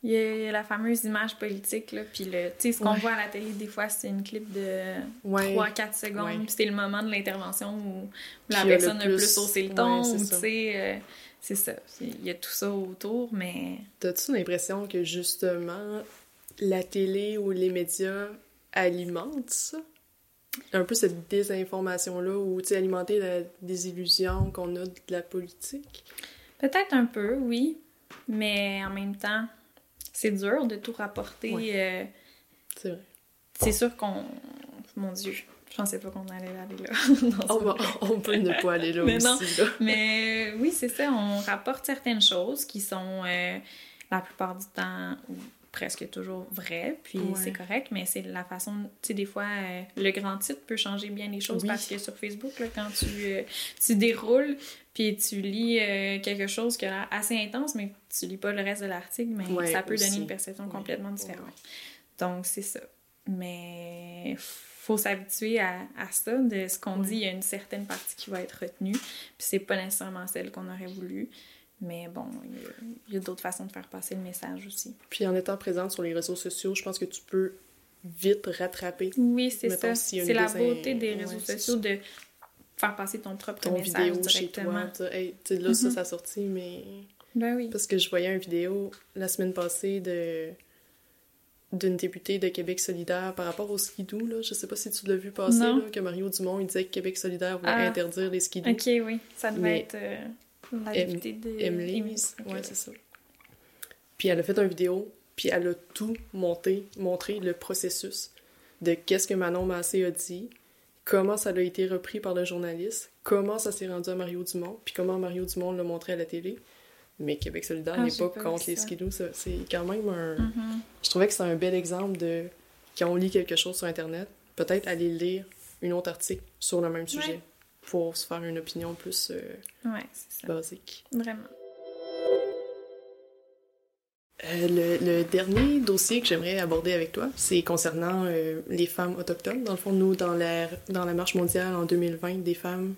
Il y, a, il y a la fameuse image politique, là, puis le, tu sais, ce qu'on Ouais. voit à la télé, des fois, c'est une clip de Ouais. 3-4 secondes, Ouais. puis c'est le moment de l'intervention où la personne a plus- plus haussé le ton, c'est ou tu ça. sais, euh, c'est ça. C'est- Il y a tout ça autour, mais... T'as-tu l'impression que justement la télé ou les médias alimentent ça? Un peu cette désinformation-là ou tu sais, alimenter la désillusion qu'on a de la politique? Peut-être un peu, oui, mais en même temps, c'est dur de tout rapporter. Ouais. euh, C'est vrai. c'est sûr qu'on... Mon Dieu, je pensais pas qu'on allait aller là. dans On, ce- va- on peut ne pas aller là Mais aussi. non. là. Mais oui, c'est ça, on rapporte certaines choses qui sont euh, la plupart du temps presque toujours vraies, puis Ouais. c'est correct, mais c'est la façon, tu sais, des fois, euh, le grand titre peut changer bien les choses Oui. parce que sur Facebook, là, quand tu, euh, tu déroules, puis tu lis euh, quelque chose qui a l'air assez intense, mais tu lis pas le reste de l'article, mais Ouais, ça peut aussi. donner une perception Ouais. complètement différente. Donc, c'est ça. Mais faut s'habituer à, à ça, de ce qu'on dit, il y a une certaine partie qui va être retenue, puis c'est pas nécessairement celle qu'on aurait voulu. Mais bon, il y a, d'autres façons de faire passer le message aussi. Puis en étant présente sur les réseaux sociaux, je pense que tu peux vite rattraper Oui, c'est ça. C'est la beauté des réseaux sociaux de faire passer ton propre ton message vidéo chez directement. toi. Hey, là, ça, Mhm. ça a sorti, mais Ben oui. Parce que je voyais une vidéo la semaine passée de d'une députée de Québec solidaire par rapport au skidoo, là. Je sais pas si tu l'as vu passer, là, que Mario Dumont, il disait que Québec solidaire voulait Ah. interdire les skidoo. Ok, oui. Ça devait Mais- être euh, la Em- députée de... Emily, Emily. Ok. ouais, c'est ça. Puis elle a fait une vidéo, puis elle a tout monté, montré le processus de qu'est-ce que Manon Massé a dit, comment ça a été repris par le journaliste, comment ça s'est rendu à Mario Dumont, puis comment Mario Dumont l'a montré à la télé. Mais Québec solidaire Ah, n'est pas contre les ça- c'est quand même un... Mhm. Je trouvais que c'est un bel exemple de quand on lit quelque chose sur Internet, peut-être aller lire une autre article sur le même sujet. Pour se faire une opinion plus euh, Ouais, c'est ça. basique. Vraiment. Euh, le, le dernier dossier que j'aimerais aborder avec toi, c'est concernant euh, les femmes autochtones. Dans le fond, nous, dans la, dans la marche mondiale en 2020 des femmes,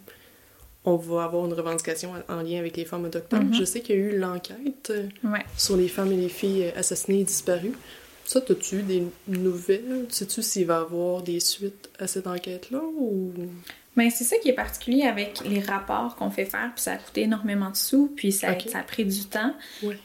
on va avoir une revendication en, en lien avec les femmes autochtones. Mhm. Je sais qu'il y a eu l'enquête Ouais. sur les femmes et les filles assassinées et disparues. Ça, as-tu des nouvelles? Sais-tu s'il va y avoir des suites à cette enquête-là ou... Ben, c'est ça qui est particulier avec les rapports qu'on fait faire, puis ça a coûté énormément de sous, puis ça, a pris du temps.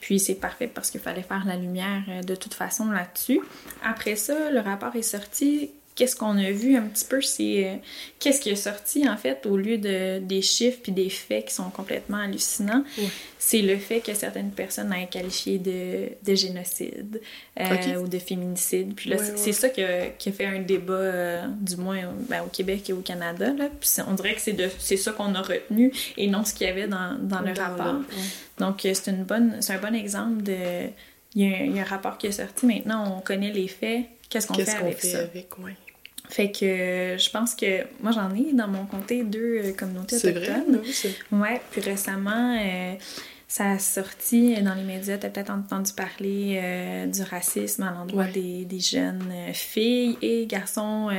Puis c'est parfait parce qu'il fallait faire la lumière euh, de toute façon là-dessus. Après ça, le rapport est sorti. Qu'est-ce qu'on a vu un petit peu, c'est euh, qu'est-ce qui est sorti en fait au lieu de, des chiffres puis des faits qui sont complètement hallucinants. C'est le fait que certaines personnes aient qualifié de, de génocide euh, ou de féminicide. Puis là, c'est ça qui a, qui a fait un débat, euh, du moins au- ben, au Québec et au Canada. Là. Puis on dirait que c'est ça qu'on a retenu et non ce qu'il y avait dans, dans le Dans rapport. Donc, c'est une bonne, c'est un bon exemple de. Il y, a un, il y a un rapport qui est sorti. Maintenant, on connaît les faits. Qu'est-ce qu'on fait Qu'est-ce qu'on avec fait ça? avec? Ouais. Fait que euh, je pense que moi, j'en ai dans mon comté deux euh, communautés C'est vrai? autochtones. oui, Ouais, puis récemment, euh, ça a sorti dans les médias, t'as peut-être entendu parler du racisme à l'endroit Ouais. des, des jeunes filles et garçons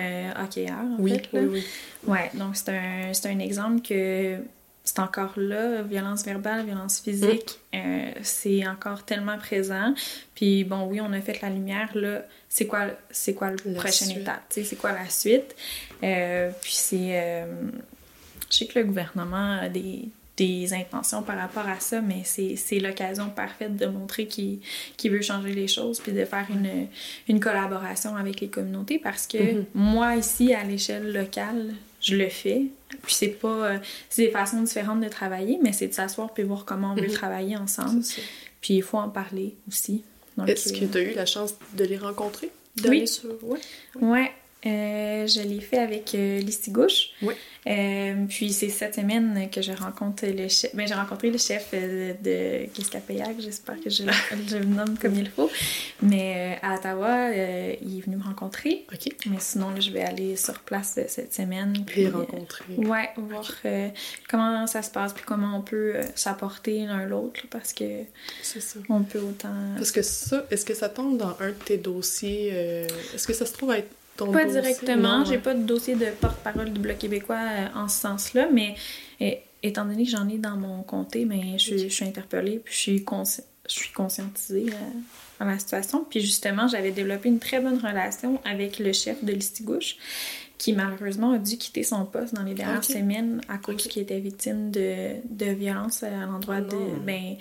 hockeyeurs, en Oui, fait. là. oui, oui. Ouais, donc c'est un, c'est un exemple que c'est encore là, violence verbale, violence physique, mm. euh, c'est encore tellement présent. Puis bon, oui, on a fait la lumière, là, c'est quoi, c'est quoi le prochain étape, c'est quoi la suite? Euh, puis c'est... Euh, je sais que le gouvernement a des, des intentions par rapport à ça, mais c'est l'occasion parfaite de montrer qu'il veut changer les choses puis de faire une, une collaboration avec les communautés parce que mm-hmm. moi, ici, à l'échelle locale, je le fais. Puis c'est pas. Euh, c'est des façons différentes de travailler, mais c'est de s'asseoir puis voir comment on veut mhm. travailler ensemble. Puis il faut en parler aussi. Est-ce que tu as eu la chance de les rencontrer? Oui. Oui. Ouais. Euh, je l'ai fait avec euh, Listigouche. Oui. Euh, puis c'est cette semaine que je rencontre le chef. Ben, j'ai rencontré le chef euh, de Kiskapayak, j'espère que je, je, le nomme comme il faut. Mais à Ottawa, il est venu me rencontrer. OK. Mais sinon, là, je vais aller sur place cette semaine. Puis rencontrer. ouais, voir comment ça se passe, puis comment on peut s'apporter l'un l'autre, parce que. C'est ça. On peut autant. Parce que ça, est-ce que ça tombe dans un de tes dossiers Est-ce que ça se trouve être pas directement. J'ai pas de dossier de porte-parole du Bloc québécois euh, en ce sens-là, mais étant donné que j'en ai dans mon comté, mais je, suis interpellée puis je suis, je suis conscientisée euh, à la situation. Puis justement, j'avais développé une très bonne relation avec le chef de l'Istigouche qui malheureusement a dû quitter son poste dans les dernières semaines à cause qu'il était victime de, de violences à l'endroit de... Ben,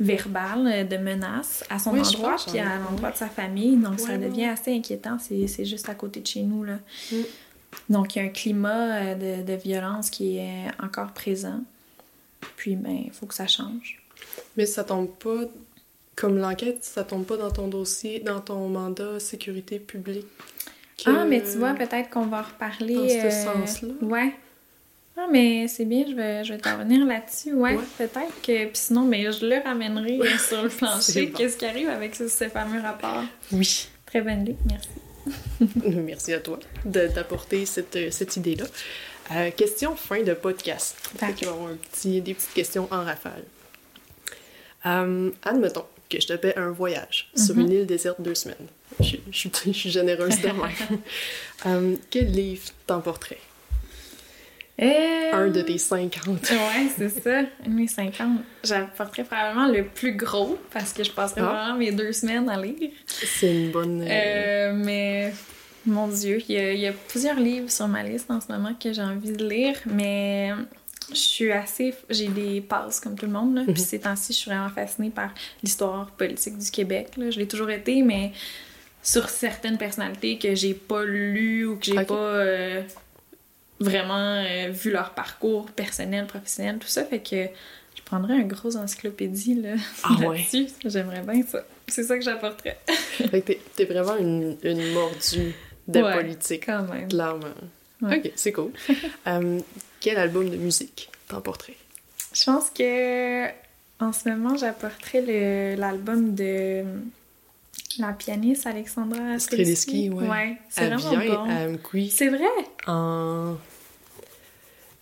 verbale euh, de menaces à son endroit puis à l'endroit de sa famille. Donc, ça devient assez inquiétant. C'est juste à côté de chez nous. Là. Mm. Donc, il y a un climat euh, de, de, violence qui est encore présent. Puis, ben, il faut que ça change. Mais ça tombe pas, comme l'enquête, ça tombe pas dans ton dossier, dans ton mandat sécurité publique? Ah, mais tu vois, peut-être qu'on va reparler. Dans ce euh, sens-là. Ouais. Ah, mais c'est bien, je vais, je vais t'en revenir là-dessus. Ouais, peut-être que. Puis sinon, mais je le ramènerai sur le plancher. Qu'est-ce qui arrive avec ce, fameux rapport? Oui. Très bonne idée, merci. merci à toi d'apporter cette, cette idée-là. Euh, question fin de podcast. D'accord. Un petit, des petites questions en rafale. Euh, admettons que je te paie un voyage sur mhm. une île déserte deux semaines. Je, je, je suis généreuse de même. Euh, quel livre t'emporterais? Euh, un de tes 50. ouais, c'est ça. Un de mes 50. J'apporterais probablement le plus gros parce que je passerais ah. vraiment mes deux semaines à lire. C'est une bonne. Euh, euh, mais mon Dieu, il y, a, plusieurs livres sur ma liste en ce moment que j'ai envie de lire, mais je suis assez. J'ai des passes comme tout le monde. Là. Puis mhm. ces temps-ci, je suis vraiment fascinée par l'histoire politique du Québec. Là. Je l'ai toujours été, mais sur certaines personnalités que j'ai pas lues ou que j'ai pas vraiment euh, vu leur parcours personnel, professionnel, tout ça. Fait que je prendrais un gros encyclopédie là, ah dessus J'aimerais bien ça. C'est ça que j'apporterais. fait que t'es, vraiment une, une, mordue de politique. quand même. Clairement. Ok, c'est cool. Euh, quel album de musique t'emporterais? Je pense que en ce moment, j'apporterais l'album de la pianiste Alexandra Streliski. ouais. ouais c'est vraiment bon. C'est vrai? En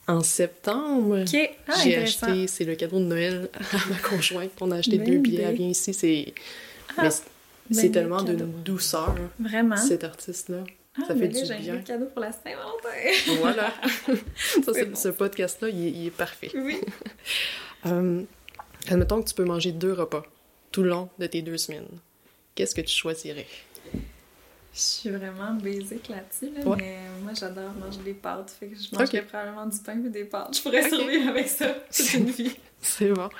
en septembre, ah, j'ai acheté, c'est le cadeau de Noël à ma conjointe. On a acheté deux billets. Elle vient ici. C'est ah, c'est tellement de douceur. Vraiment. Cet artiste-là. Ah, ça fait du bien. J'ai un cadeau pour la Saint-Valentin. voilà. Ce podcast-là, il, est parfait. Oui. euh, admettons que tu peux manger deux repas tout le long de tes deux semaines. Qu'est-ce que tu choisirais? Je suis vraiment basique là-dessus, mais moi j'adore manger des pâtes. Fait que je mangerais probablement du pain et des pâtes. Je pourrais survivre avec ça toute une vie. C'est bon.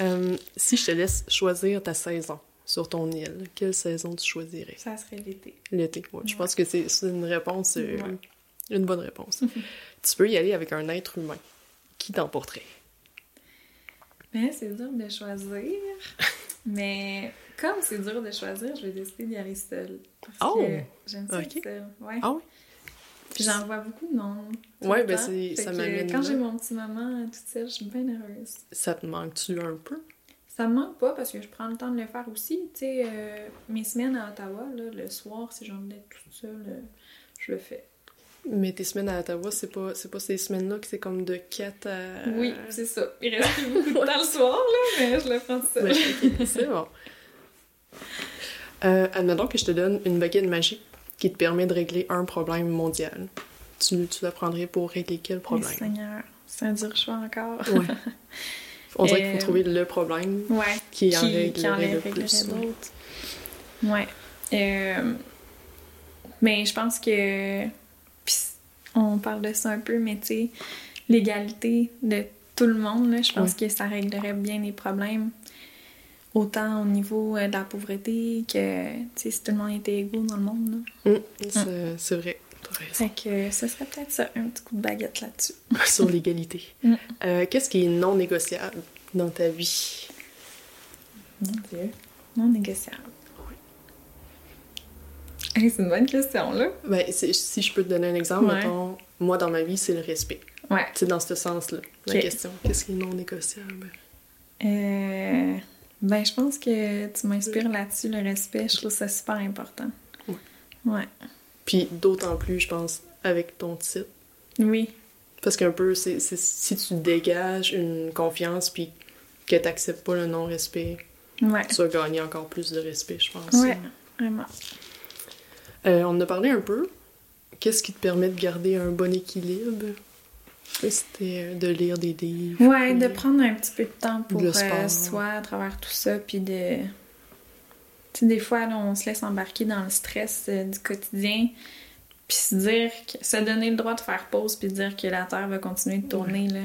Euh, si je te laisse choisir ta saison sur ton île, quelle saison tu choisirais? Ça serait l'été. L'été, ouais. Je pense que c'est une réponse, euh, une bonne réponse. tu peux y aller avec un être humain. Qui t'emporterait? Ben, c'est dur de choisir. mais comme c'est dur de choisir, je vais décider d'y aller seule. Parce oh! que j'aime ça okay. seule. Ouais. Ah oui? Puis j'en vois beaucoup, non? Ouais, ben c'est, ça m'amène. Quand j'ai mon petit moment toute seule, je suis bien heureuse. Ça te manque-tu un peu? Ça me manque pas parce que je prends le temps de le faire aussi. Tu sais, euh, mes semaines à Ottawa, là, le soir, si envie d'être toute seule, euh, je le fais. Mais tes semaines à Ottawa, c'est pas, c'est pas ces semaines-là que c'est comme de 4 à. Oui, c'est ça. Il reste plus beaucoup de temps le soir, là, mais je le prends tout seul. c'est bon. Euh, admettons que je te donne une baguette magique qui te permet de régler un problème mondial. Tu, tu la prendrais pour régler quel problème? Seigneur, c'est un dur choix encore. ouais. On dirait qu'il faut trouver le problème ouais, qui, en réglerait le plus. Ouais. Euh, mais je pense que. on parle de ça un peu, mais tu sais, l'égalité de tout le monde, là, je pense que ça réglerait bien les problèmes. Autant au niveau euh, de la pauvreté que si tout le monde était égaux dans le monde. Là. Mmh, c'est vrai. Fait que ce serait peut-être ça, un petit coup de baguette là-dessus. Sur l'égalité. Mm. Euh, qu'est-ce qui est non négociable dans ta vie? Mon Dieu. Non négociable. c'est une bonne question, là. Ben, si je peux te donner un exemple, moi, dans ma vie, c'est le respect. Ouais. C'est dans ce sens-là, la question. Qu'est-ce qui est non négociable? Euh, ben, je pense que tu m'inspires là-dessus, le respect. Je trouve ça super important. Ouais. Ouais. Puis d'autant plus, je pense, avec ton titre. Oui. Parce qu'un peu, c'est si tu dégages une confiance puis que tu n'acceptes pas le non-respect, ouais. tu vas gagner encore plus de respect, je pense. Oui, vraiment. Euh, on en a parlé un peu. Qu'est-ce qui te permet de garder un bon équilibre? C'était euh, de lire des livres. Ouais, de prendre un petit peu de temps pour euh, soi à travers tout ça, puis de. Tu sais, des fois, là, on se laisse embarquer dans le stress du quotidien, puis se dire, que, se donner le droit de faire pause, puis dire que la Terre va continuer de tourner, là.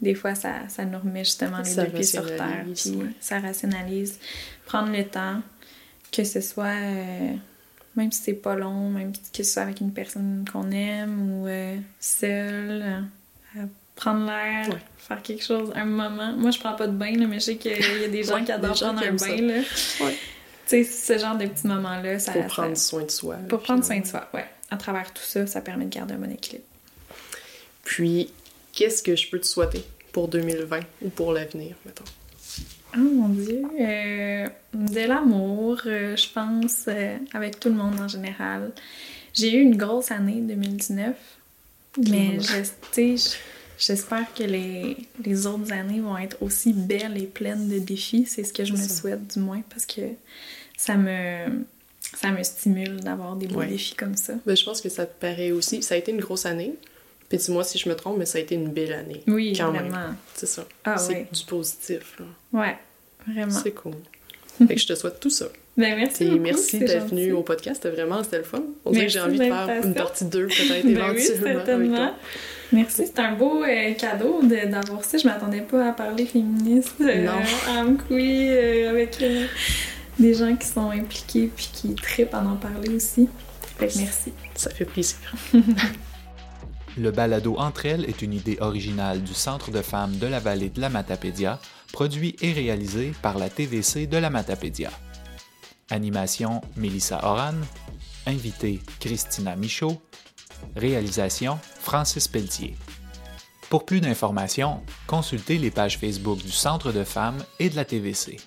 Des fois, ça, ça nous remet justement les deux pieds sur Terre, puis ça rationalise. Prendre le temps, que ce soit même si c'est pas long, même que ce soit avec une personne qu'on aime ou euh, seule, euh, prendre l'air, faire quelque chose, un moment. Moi, je prends pas de bain, là, mais je sais qu'il y a des gens qui adorent prendre un bain. Là. Tu sais, ce genre de petits moments-là, ça... Pour prendre soin de soi. Pour prendre soin de soi, ouais. À travers tout ça, ça permet de garder un bon équilibre. Puis, qu'est-ce que je peux te souhaiter pour 2020 ou pour l'avenir, mettons? Oh mon Dieu. Euh, de l'amour, euh, je pense, euh, avec tout le monde en général. J'ai eu une grosse année 2019, mais j'espère que les, les, autres années vont être aussi belles et pleines de défis. C'est ce que je me souhaite, du moins, parce que ça me, ça me stimule d'avoir des beaux défis comme ça. Mais je pense que ça te paraît aussi. Ça a été une grosse année. Puis dis-moi si je me trompe, mais ça a été une belle année. Oui, quand vraiment. C'est ça. Ah, c'est du positif. Là. Ouais, vraiment. C'est cool. fait que je te souhaite tout ça. Ben merci Et merci d'être venu au podcast. C'était vraiment, c'était le fun. On dirait que j'ai envie de faire une partie 2 peut-être ben éventuellement. Oui, certainement. Merci, c'est un beau euh, cadeau d'avoir ça. Je m'attendais pas à parler féministe, euh, non. euh, avec euh, des gens qui sont impliqués puis qui trippent à en parler aussi. Fait que merci. Ça fait plaisir. Le balado Entre elles est une idée originale du Centre de femmes de la vallée de la Matapédia, produit et réalisé par la TVC de la Matapédia. Animation Mélissa Oran, invité Christina Michaud, réalisation Francis Pelletier. Pour plus d'informations, consultez les pages Facebook du Centre de femmes et de la TVC.